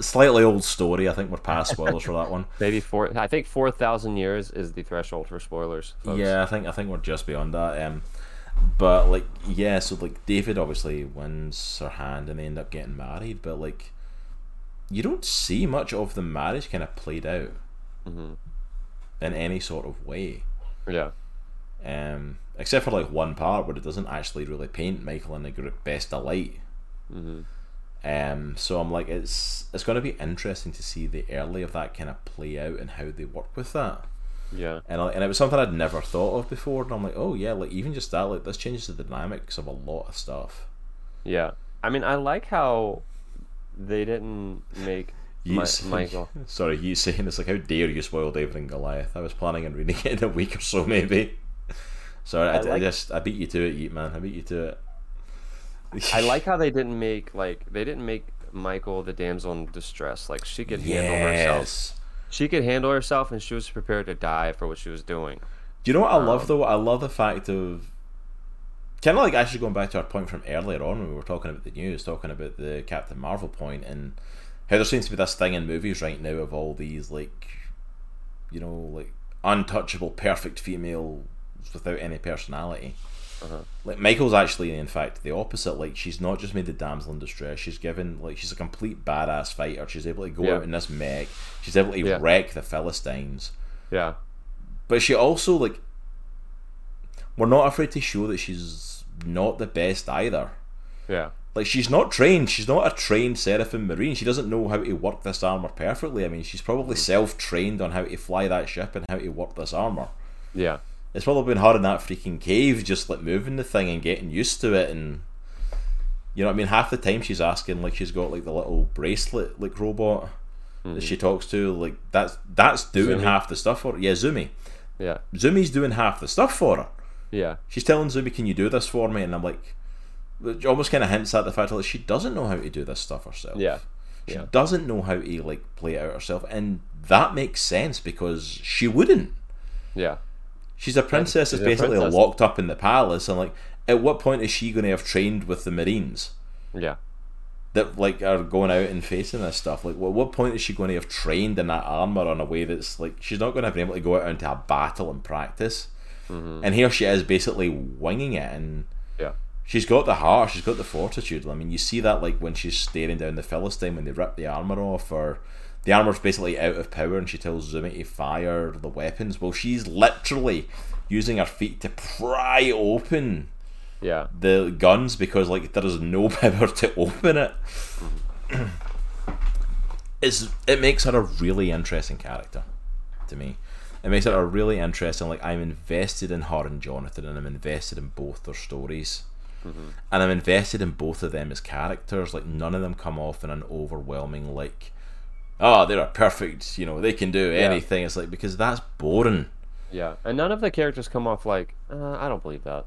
Slightly old story. I think we're past spoilers for that one. <laughs> Maybe four. I think four thousand years is the threshold for spoilers. Folks. Yeah, I think I think we're just beyond that. Um, but like, yeah, so like David obviously wins her hand and they end up getting married, but like, you don't see much of the marriage kind of played out Mhm. in any sort of way. Yeah. Um, except for like one part where it doesn't actually really paint Michael in the group best of light. Mm-hmm. Um, so I'm like, it's it's going to be interesting to see the early of that kind of play out and how they work with that. Yeah. And, I, and it was something I'd never thought of before, and I'm like, oh yeah, like even just that, like this changes the dynamics of a lot of stuff. Yeah. I mean, I like how they didn't make say- Michael. <laughs> Sorry, you saying this like, how dare you spoil David and Goliath? I was planning on reading it in a week or so, maybe. Sorry, I, I I just I beat you to it, man. I beat you to it. I <laughs> like how they didn't make like they didn't make Michael the damsel in distress. Like she could handle herself. She could handle herself, and she was prepared to die for what she was doing. Do you know what I love Um, though? I love the fact of kind of like actually going back to our point from earlier on when we were talking about the news, talking about the Captain Marvel point and how there seems to be this thing in movies right now of all these like, you know, like untouchable, perfect females without any personality. Uh-huh. Like Michael's actually, in fact, the opposite. Like she's not just made the damsel in distress. She's given like she's a complete badass fighter. She's able to go Yeah. out in this mech. She's able to Yeah. wreck the Philistines Yeah. but she also like we're not afraid to show that she's not the best either Yeah. like she's not trained she's not a trained seraphim marine she doesn't know how to work this armor perfectly i mean she's probably self-trained on how to fly that ship and how to work this armor Yeah. It's probably been hard in that freaking cave just like moving the thing and getting used to it and you know what i mean half the time she's asking like she's got like the little bracelet like robot that hmm. she talks to like that's that's doing Zumi. half the stuff for her yeah zumi Yeah. zumi's doing half the stuff for her Yeah. She's telling Zumi, "Can you do this for me?" And I'm like, which almost kind of hints at the fact that she doesn't know how to do this stuff herself. Yeah. she Yeah. doesn't know how to like play it out herself, and that makes sense because she wouldn't. Yeah. She's a princess that's basically princess. locked up in the palace, and like, at what point is she going to have trained with the Marines Yeah. that like are going out and facing this stuff? Like, what what point is she going to have trained in that armor in a way that's like she's not going to have been able to go out into a battle and practice? Mm-hmm. And here she is, basically winging it and. Yeah. She's got the heart, she's got the fortitude. I mean, you see that like when she's staring down the Philistine when they rip the armor off, or the armor's basically out of power, and she tells Zumi to fire the weapons. Well, she's literally using her feet to pry open Yeah. the guns because like there is no <laughs> power to open it. <clears throat> it's it makes her a really interesting character to me. It makes her a really interesting. Like I'm invested in her and Jonathan, and I'm invested in both their stories. Mm-hmm. and I'm invested in both of them as characters. Like none of them come off in an overwhelming like, oh, they're a perfect, you know, they can do anything. It's like because that's boring. Yeah, and none of the characters come off like uh, I don't believe that.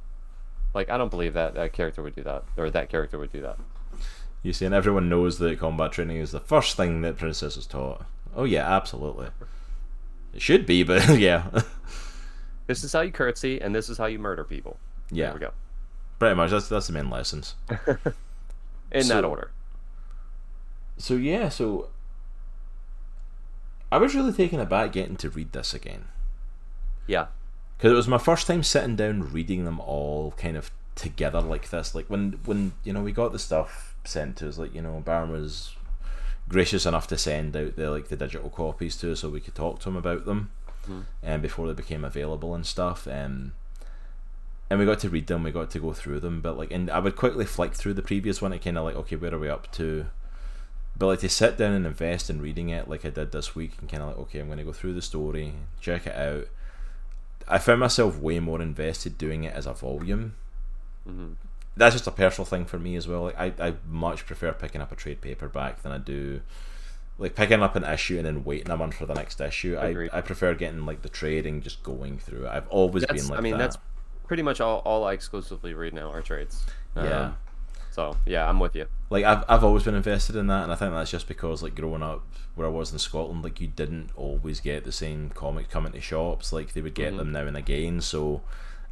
Like I don't believe that that character would do that or that character would do that. You see, and everyone knows that combat training is the first thing that Princess is taught. Oh yeah, absolutely. It should be, but <laughs> yeah, This is how you curtsy, and this is how you murder people. yeah, There we go. pretty much. That's that's the main lessons. <laughs> In So- that order. So yeah, so I was really taken aback getting to read this again Yeah. because it was my first time sitting down reading them all kind of together like this. Like when when you know we got the stuff sent to us, like you know Baron was gracious enough to send out the like the digital copies to us so we could talk to him about them, and before they became available and stuff. Um, and we got to read them, we got to go through them, but like, and I would quickly flick through the previous one, and kind of like, okay, where are we up to? But like to sit down and invest in reading it, like I did this week, and kind of like, okay, I'm going to go through the story, check it out. I found myself way more invested doing it as a volume. Mhm. That's just a personal thing for me as well. Like I, I much prefer picking up a trade paperback than I do like picking up an issue and then waiting a month for the next issue. I, I prefer getting like the trade and just going through it. I've always That's, been like I mean, that. that's pretty much all, all I exclusively read now are trades. Yeah. Um, so yeah, I'm with you. like I've I've always been invested in that, and I think that's just because like growing up where I was in Scotland, like you didn't always get the same comic coming to shops. Like they would get Mhm. them now and again, so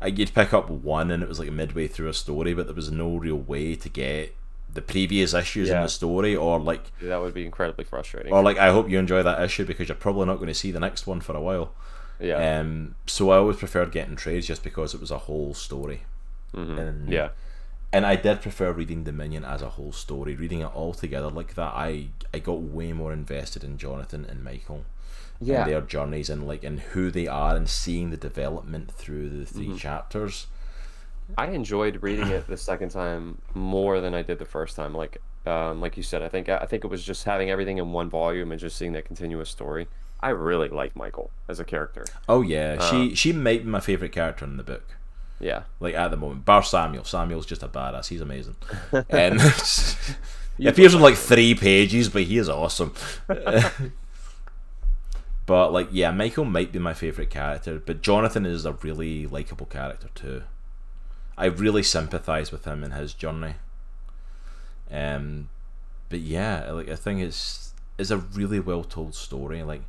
I, you'd pick up one, and it was like midway through a story, but there was no real way to get the previous issues in the story, or like That would be incredibly frustrating. or like I hope you enjoy that issue because you're probably not going to see the next one for a while. yeah. Um, so I always preferred getting trades just because it was a whole story. Mhm. and- yeah. And I did prefer reading Dominion as a whole story, reading it all together like that. I I got way more invested in Jonathan and Michael, Yeah. and their journeys and like and who they are and seeing the development through the 3 Mm-hmm. chapters. I enjoyed reading it the second time more than I did the first time. Like, um, like you said, I think I think it was just having everything in one volume and just seeing that continuous story. I really like Michael as a character. Oh yeah, Uh. she she might be my favorite character in the book. Yeah, Like at the moment, bar Samuel. Samuel's just a badass. He's amazing. <laughs> Um, he <laughs> appears on like three pages, but he is awesome. <laughs> but like, yeah, Michael might be my favorite character, but Jonathan is a really likable character too. I really sympathize with him in his journey. Um, but yeah, like I think it's it's a really well told story. Like,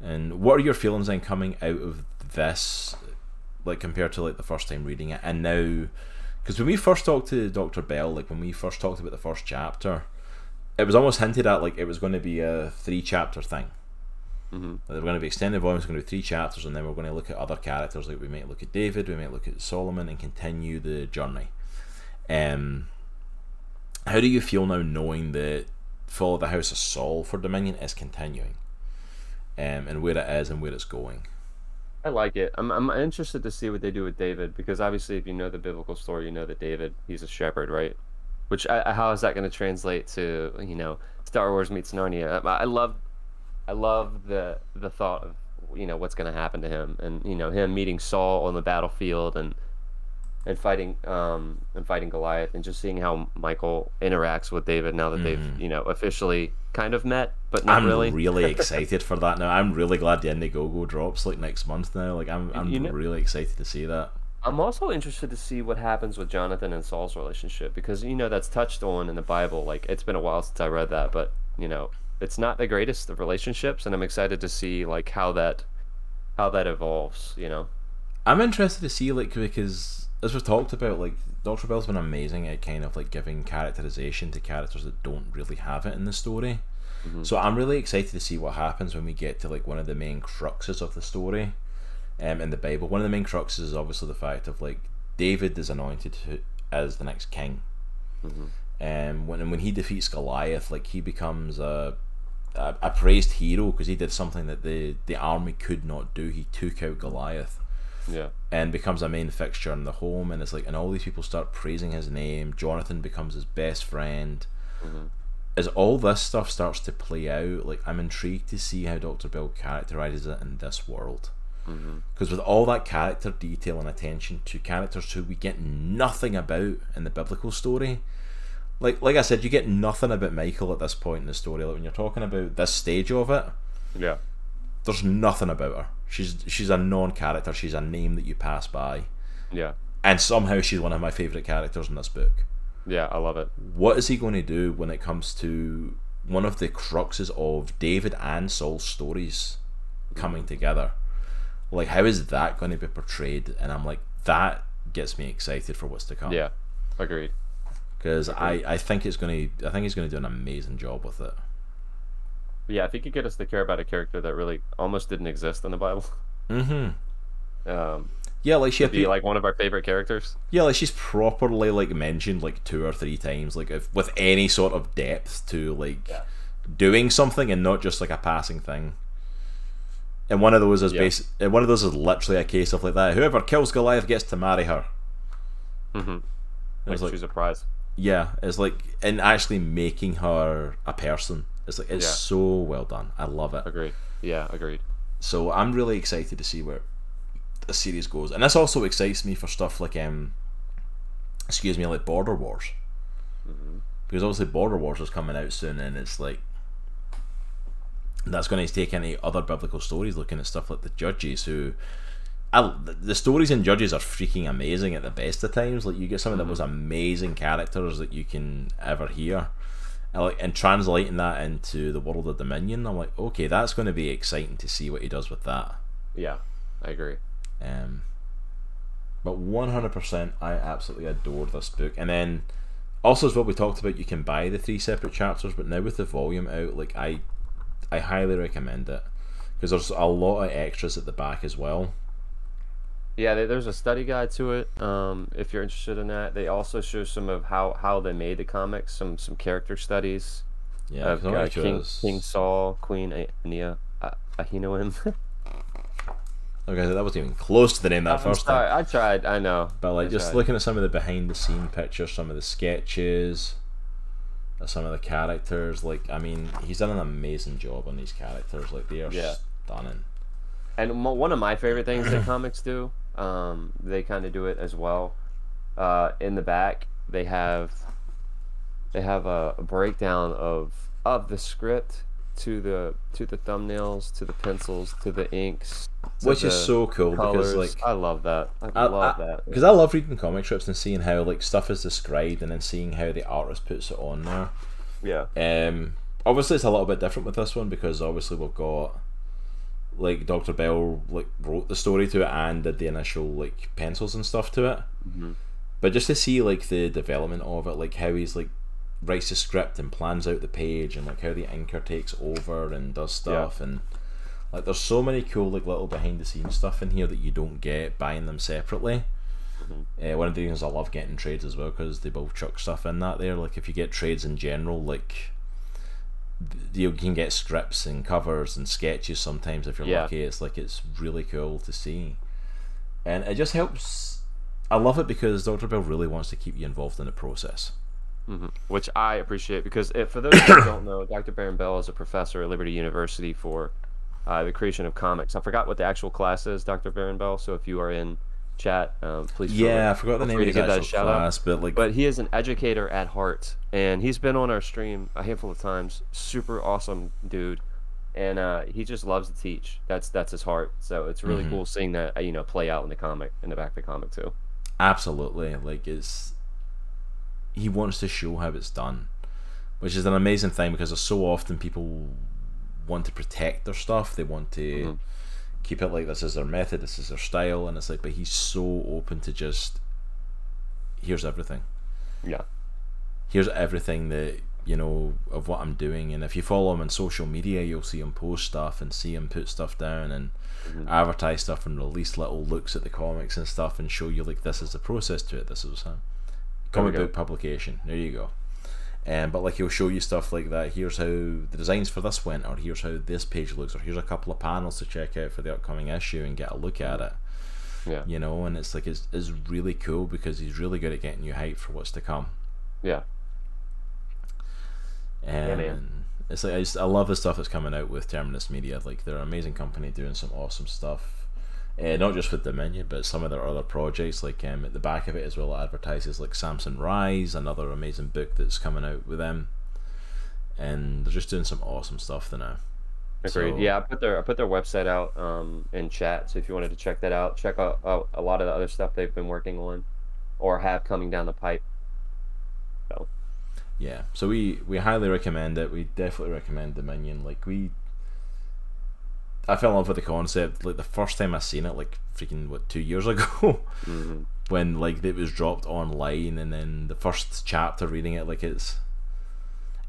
and what are your feelings then coming out of this, like compared to like the first time reading it, and now? Because when we first talked to Doctor Bell, like when we first talked about the first chapter, it was almost hinted at like it was going to be a three chapter thing. Mhm. Like, they were going to be extended volumes, going to be three chapters, and then we're going to look at other characters. Like we might look at David, we might look at Solomon, and continue the journey. Um, how do you feel now, knowing that Fall of the House of Saul for Dominion is continuing, um, and where it is and where it's going? I like it. I'm I'm interested to see what they do with David because obviously, if you know the biblical story, you know that David he's a shepherd, right? Which I, how is that going to translate to you know Star Wars meets Narnia? I, I love, I love the the thought of you know what's going to happen to him and you know him meeting Saul on the battlefield and and fighting um and fighting Goliath and just seeing how Michael interacts with David now that they've you know officially kind of met but not I'm really. really <laughs> excited for that now. I'm really glad the Indiegogo drops like next month now. Like I'm, I'm You know- really excited to see that. I'm also interested to see what happens with Jonathan and Saul's relationship because you know that's touched on in the Bible. Like it's been a while since I read that, but you know it's not the greatest of relationships, and I'm excited to see like how that how that evolves. You know. I'm interested to see like because as we've talked about, like Doctor Bell's been amazing at kind of like giving characterization to characters that don't really have it in the story. So I'm really excited to see what happens when we get to like one of the main cruxes of the story, um, in the Bible. One of the main cruxes is obviously the fact of like David is anointed as the next king. Um, when when he defeats Goliath, like he becomes a a, a praised hero because he did something that the the army could not do. He took out Goliath Yeah. and becomes a main fixture in the home and it's like and all these people start praising his name jonathan becomes his best friend mm-hmm. as all this stuff starts to play out like i'm intrigued to see how dr bell characterizes it in this world mm-hmm. Because with all that character detail and attention to characters who we get nothing about in the biblical story, like like I said, you get nothing about Michael at this point in the story. Like when you're talking about this stage of it, Yeah. There's nothing about her. She's she's a non-character. She's a name that you pass by, Yeah. and somehow she's one of my favorite characters in this book. Yeah. I love it. What is he going to do when it comes to one of the cruxes of David and Saul's stories coming together? Like, how is that going to be portrayed? And I'm like, that gets me excited for what's to come. Yeah. Agreed. because I, I think it's going to I think he's going to do an amazing job with it. But yeah, I think you could get us to care about a character that really almost didn't exist in the Bible. <laughs> Mm-hmm. Um, Yeah, like she would be like one of our favorite characters. yeah, like she's properly like mentioned like two or three times, like if, with any sort of depth to like Yeah. doing something and not just like a passing thing. And one of those is Yeah. basi- and one of those is literally a case of like that. Whoever kills Goliath gets to marry her. Mm-hmm. Like, like, she's a prize. yeah, it's like and actually making her a person. It's like it's Yeah. so well done. I love it. Agreed. Yeah. Agreed. So I'm really excited to see where the series goes, and this also excites me for stuff like um, excuse me, like Border Wars, because obviously Border Wars is coming out soon, and it's like that's going to take any other biblical stories, looking at stuff like the Judges, who. I, the stories in Judges are freaking amazing at the best of times. Like you get some of the most amazing characters that you can ever hear, and translating that into the world of Dominion, I'm like, okay, that's going to be exciting to see what he does with that. Yeah. I agree. Um, but 100%, I absolutely adore this book. And then, also as what we talked about, you can buy the three separate chapters, but now with the volume out, like I, I highly recommend it because there's a lot of extras at the back as well. Yeah, there's a study guide to it. Um, if you're interested in that, they also show some of how, how they made the comics, some some character studies Yeah, of uh, King, King Saul, Queen Ania, uh, Ahinoam. <laughs> Okay, that wasn't even close to the name that I'm first sorry, time. I tried. I know. But like I just tried. looking at some of the behind the scene pictures, some of the sketches, uh, some of the characters, like I mean, he's done an amazing job on these characters. Like they are Yeah. stunning. And one of my favorite things that <clears throat> comics do, um, they kind of do it as well. Uh, in the back, they have they have a, a breakdown of of the script to the to the thumbnails, to the pencils, to the inks, to Which is so cool colors. because like I love that. I, I, love I, that. because I love reading comic strips and seeing how like stuff is described and then seeing how the artist puts it on there. Yeah, Um, obviously it's a little bit different with this one because obviously we've got like Dr. Bell like wrote the story to it and did the initial like pencils and stuff to it. Mhm. But just to see like the development of it, like how he's like writes the script and plans out the page and like how the inker takes over and does stuff and like there's so many cool like little behind the scenes stuff in here that you don't get buying them separately. Uh, one of the things I love getting trades as well because they both chuck stuff in that there. Like if you get trades in general, like you can get scripts and covers and sketches sometimes if you're Yeah. lucky. It's like it's really cool to see, and it just helps. I love it because Dr. Bell really wants to keep you involved in the process. hmm which I appreciate because if, for those who <coughs> don't know, Dr. Baron Bell is a professor at Liberty University for uh, the creation of comics. I forgot what the actual class is, Dr. Baron Bell. So if you are in chat, um, please. Yeah, I forgot the name of his actual shout out. but like, But he is an educator at heart, and he's been on our stream a handful of times. Super awesome dude, and uh, he just loves to teach. That's that's his heart. So it's really Mhm. cool seeing that uh, you know play out in the comic in the back of the comic too. absolutely, like it's he wants to show how it's done, which is an amazing thing because so often people want to protect their stuff. They want to Mhm. Keep it like this is their method, this is their style, and it's like, but he's so open to just here's everything. Yeah. Here's everything that you know of what I'm doing, and if you follow him on social media, you'll see him post stuff and see him put stuff down and Mhm. advertise stuff and release little looks at the comics and stuff and show you like this is the process to it. This is a comic book publication. There you go. Um, but like he'll show you stuff like that. Here's how the designs for this went, or here's how this page looks, or here's a couple of panels to check out for the upcoming issue and get a look at it. Yeah. You know, and it's like it's, it's really cool because he's really good at getting you hyped for what's to come. Yeah. And man. it's like I just I love the stuff that's coming out with Terminus Media. Like they're an amazing company doing some awesome stuff. Uh, not just with Dominion, but some of their other projects. Like um, at the back of it as well, it advertises like Samson Rise, another amazing book that's coming out with them, and they're just doing some awesome stuff there now. Agreed. So- yeah, I put their I put their website out um, in chat, so if you wanted to check that out, check out, out a lot of the other stuff they've been working on, or have coming down the pipe. So Yeah, so we we highly recommend it. We definitely recommend Dominion. Like we, I fell in love with the concept. Like the first time I seen it, like freaking what two years <laughs> ago, mhm. when like it was dropped online, and then the first chapter reading it, like it's.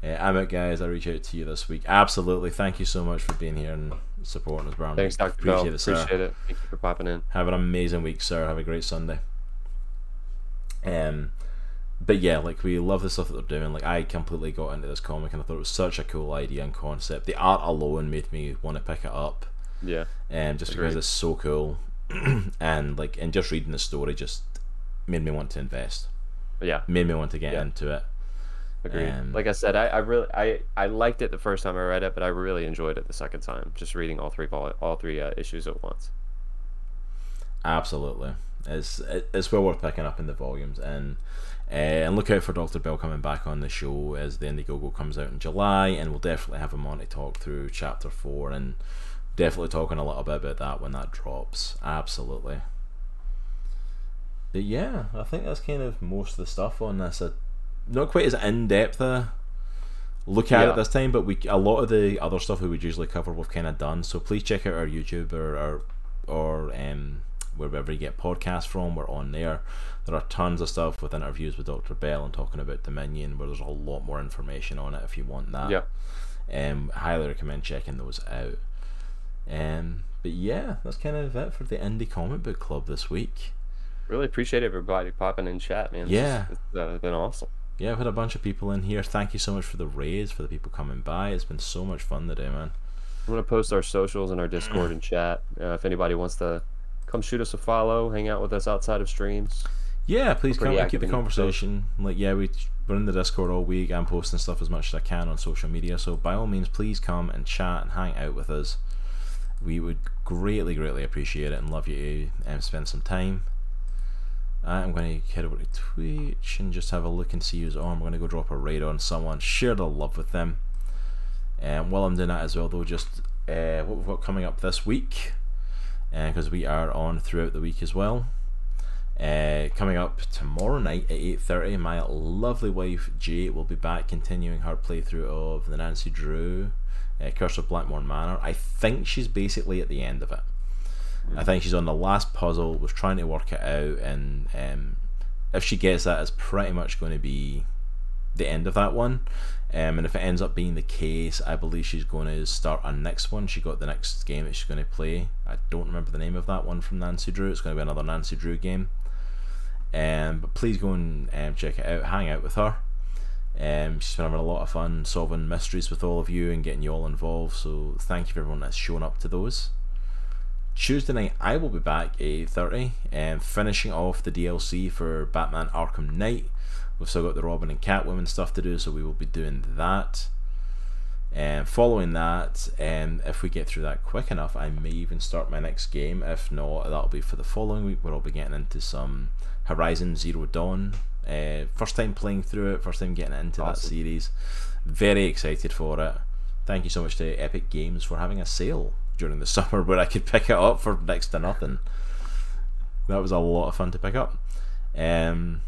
Uh, I'm out, guys. I reach out to you this week. Absolutely, thank you so much for being here and supporting us, Brown. thanks, Doctor Appreciate Bell. it, sir. Appreciate it. Thank you for popping in. Have an amazing week, sir. Have a great Sunday. Um, but yeah, like we love the stuff that they're doing. Like I completely got into this comic and I thought it was such a cool idea and concept. The art alone made me want to pick it up, Yeah, um, just because it's so cool, <clears throat> and like and just reading the story just made me want to invest. yeah, Made me want to get Yeah. into it. agreed. Um, like I said, I, I really I, I liked it the first time I read it, but I really enjoyed it the second time, just reading all three vol- all three uh, issues at once. Absolutely, it's it's well worth picking up in the volumes and. Uh, and look out for Dr. Bell coming back on the show as the Indiegogo comes out in July, and we'll definitely have him on to talk through chapter four and definitely talking a little bit about that when that drops. Absolutely. But yeah, I think that's kind of most of the stuff on this. Uh, not quite as in depth a look at Yeah. it this time, but we a lot of the other stuff we would usually cover we've kind of done. So please check out our YouTube or or, or um, wherever you get podcasts from. We're on there. There are tons of stuff with interviews with Dr. Bell and talking about Dominion, where there's a lot more information on it if you want that. Yeah. Um, highly recommend checking those out. Um, but yeah, that's kind of it for the Indie Comic Book Club this week. Really appreciate everybody popping in chat, man. Yeah. is- it's uh, been awesome. Yeah, I've had a bunch of people in here. Thank you so much for the raids, for the people coming by. It's been so much fun today, man. I'm gonna post our socials and our Discord and chat. Uh, if anybody wants to come shoot us a follow, hang out with us outside of streams. Yeah, please come and keep the active in each conversation. Like, yeah, we we're in the Discord all week. I'm posting stuff as much as I can on social media. So by all means, please come and chat and hang out with us. We would greatly, greatly appreciate it and love you to um, spend some time. I'm going to head over to Twitch and just have a look and see who's on. I'm going to go drop a raid on someone, share the love with them. And while I'm doing that as well, though, just uh, what we've got coming up this week, because we are on throughout the week as well. Uh, coming up tomorrow night at 8.30 my lovely wife Jay will be back continuing her playthrough of the Nancy Drew uh, Curse of Blackmoor Manor. I think she's basically at the end of it. I think she's on the last puzzle was trying to work it out and um, if she gets that it's pretty much going to be the end of that one. Um, and if it ends up being the case I believe she's going to start a next one. She got the next game that she's going to play. I don't remember the name of that one from Nancy Drew. It's going to be another Nancy Drew game um, but please go and um, check it out. Hang out with her. Um, she's been having a lot of fun solving mysteries with all of you and getting you all involved. So thank you for everyone that's shown up to those. Tuesday night I will be back at eight thirty and finishing off the DLC for Batman Arkham Knight. We've still got the Robin and Catwoman stuff to do, so we will be doing that. And following that, um, if we get through that quick enough, I may even start my next game. If not, that'll be for the following week, where I'll be getting into some Horizon Zero Dawn. Uh, first time playing through it, first time getting into that series. Very excited for it. Thank you so much to Epic Games for having a sale during the <laughs> summer where I could pick it up for next to nothing. That was a lot of fun to pick up. Um,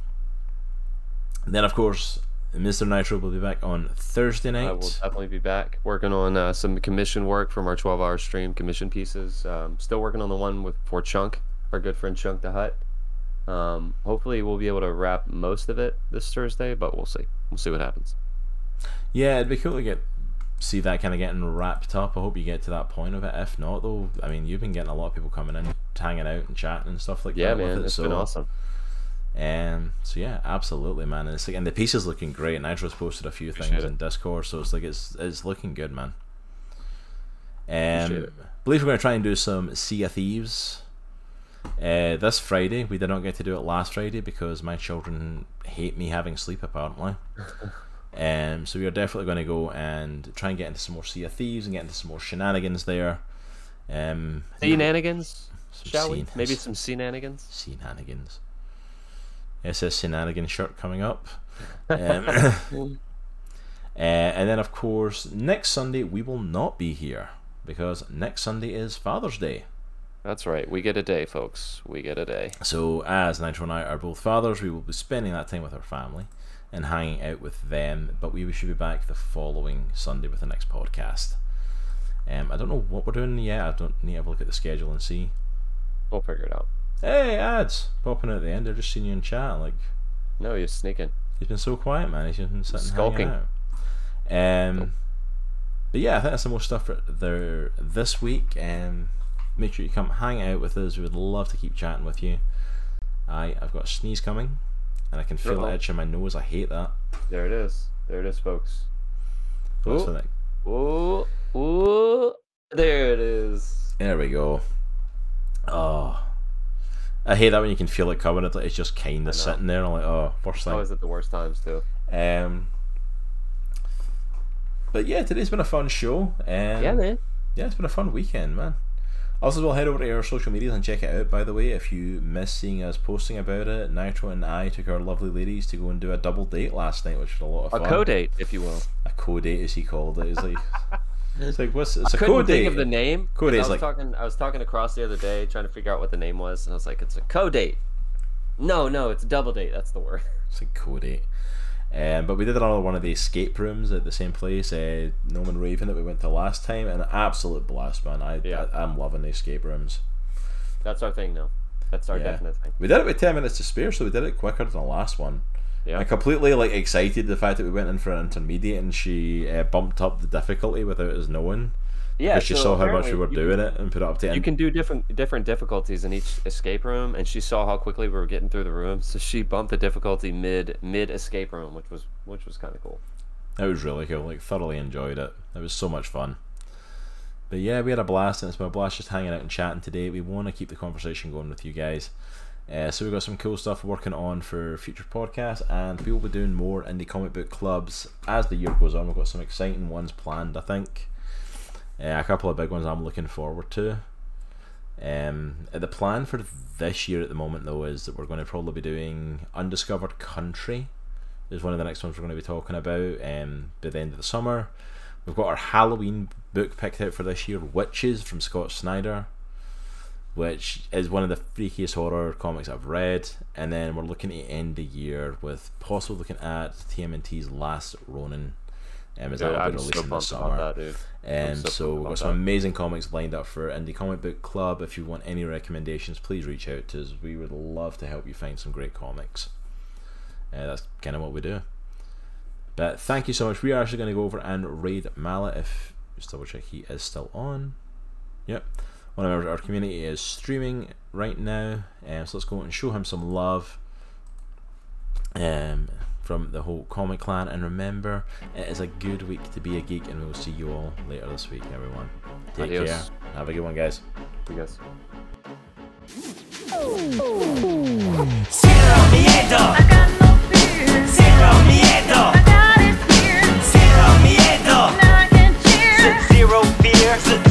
then, of course, Mr. Nitro will be back on Thursday night. I will definitely be back working on uh, some commission work from our 12 hour stream commission pieces. Um, still working on the one with for Chunk, our good friend Chunk the Hut. Um, hopefully, we'll be able to wrap most of it this Thursday, but we'll see. We'll see what happens. Yeah, it'd be cool to get see that kind of getting wrapped up. I hope you get to that point of it. If not, though, I mean, you've been getting a lot of people coming in, hanging out and chatting and stuff like Yeah, that. man, with it, it's so, been awesome. Um, so yeah, absolutely, man. And it's like, and the piece is looking great. Nitro's posted a few Appreciate things it. in Discord, so it's like it's it's looking good, man. Um, believe we're going to try and do some Sea of Thieves. Uh, this Friday, we did not get to do it last Friday because my children hate me having sleep apparently. <laughs> um, so we are definitely going to go and try and get into some more Sea of Thieves and get into some more shenanigans there. Um, Shenanigans? Shall we? Maybe some shenanigans. shenanigans. SS Shenanigan shirt coming up. <laughs> Um, <coughs> <laughs> uh, and then, of course, next Sunday we will not be here because next Sunday is Father's Day. That's right. We get a day, folks. We get a day. So, as Nitro and I are both fathers, we will be spending that time with our family and hanging out with them. But we should be back the following Sunday with the next podcast. Um, I don't know what we're doing yet. I don't need to have a look at the schedule and see. We'll figure it out. Hey, ads popping out at the end. They're just seen you in chat. Like No, you're sneaking. he's been so quiet, man. He's been sitting Skulking. out. Um, but yeah, I think that's the most stuff for there this week. Um, make sure you come hang out with us. We would love to keep chatting with you. I I've got a sneeze coming, and I can feel Uh-oh. it itch in my nose. I hate that. There it is. There it is, folks. What's Ooh. the next? Ooh, ooh. There it is. There we go. Oh, I hate that when you can feel it coming. It's just kind of sitting there. I'm like, oh, worst thing. Always at the worst times too. Um, but yeah, today's been a fun show. Um, Yeah, man. yeah, it's been a fun weekend, man. Also, well, head over to our social medias and check it out. By the way, if you miss seeing us posting about it, Nitro and I took our lovely ladies to go and do a double date last night, which was a lot of fun. A fun. co-date, if you will. A co-date, as he called it. It's like, <laughs> it's like what's it's a Couldn't co-date. think of the name. Co-date's I was like- talking. I was talking across the other day, trying to figure out what the name was, and I was like, "It's a co-date." No, no, it's a double date. That's the word. It's a co-date. Um, but we did another one of the escape rooms at the same place, uh, Noman Raven, that we went to last time, and an absolute blast, man. I, Yeah. I I'm loving the escape rooms. That's our thing now. That's our Yeah. definite thing. We did it with ten minutes to spare, so we did it quicker than the last one. Yeah. I'm completely like excited the fact that we went in for an intermediate and she uh, bumped up the difficulty without us knowing. Yeah. she so saw how much we were doing it and put it up to You end. can do different different difficulties in each escape room, and she saw how quickly we were getting through the room, so she bumped the difficulty mid mid escape room, which was which was kind of cool. It was really cool. Like thoroughly enjoyed it. It was so much fun. But yeah, we had a blast, and it's been a blast just hanging out and chatting today. We want to keep the conversation going with you guys. Uh, so we've got some cool stuff working on for future podcasts, and we will be doing more indie comic book clubs as the year goes on. We've got some exciting ones planned, I think. Uh, a couple of big ones I'm looking forward to. Um, the plan for this year at the moment, though, is that we're going to probably be doing Undiscovered Country. Is one of the next ones we're going to be talking about um, by the end of the summer. We've got our Halloween book picked out for this year, Wytches from Scott Snyder, which is one of the freakiest horror comics I've read. And then we're looking to end the year with possibly looking at TMNT's Last Ronin. As that will be I'm so releasing this summer. that, and so so we've got some that. amazing comics lined up for Indie Comic Book Club. If you want any recommendations, please reach out to us. We would love to help you find some great comics. Uh, that's kind of what we do. But thank you so much. We are actually going to go over and raid Mallet. If just double check, he is still on. Yep. One of our, our community is streaming right now, um, so let's go and show him some love. Um, from the whole comic clan. And remember, it is a good week to be a geek, and we will see you all later this week, everyone. Take Adios. care. Have a good one, guys. You guys. Zero miedo. I got no fear. Zero miedo. I got it here. Zero miedo. Now I can cheer. Zero fear.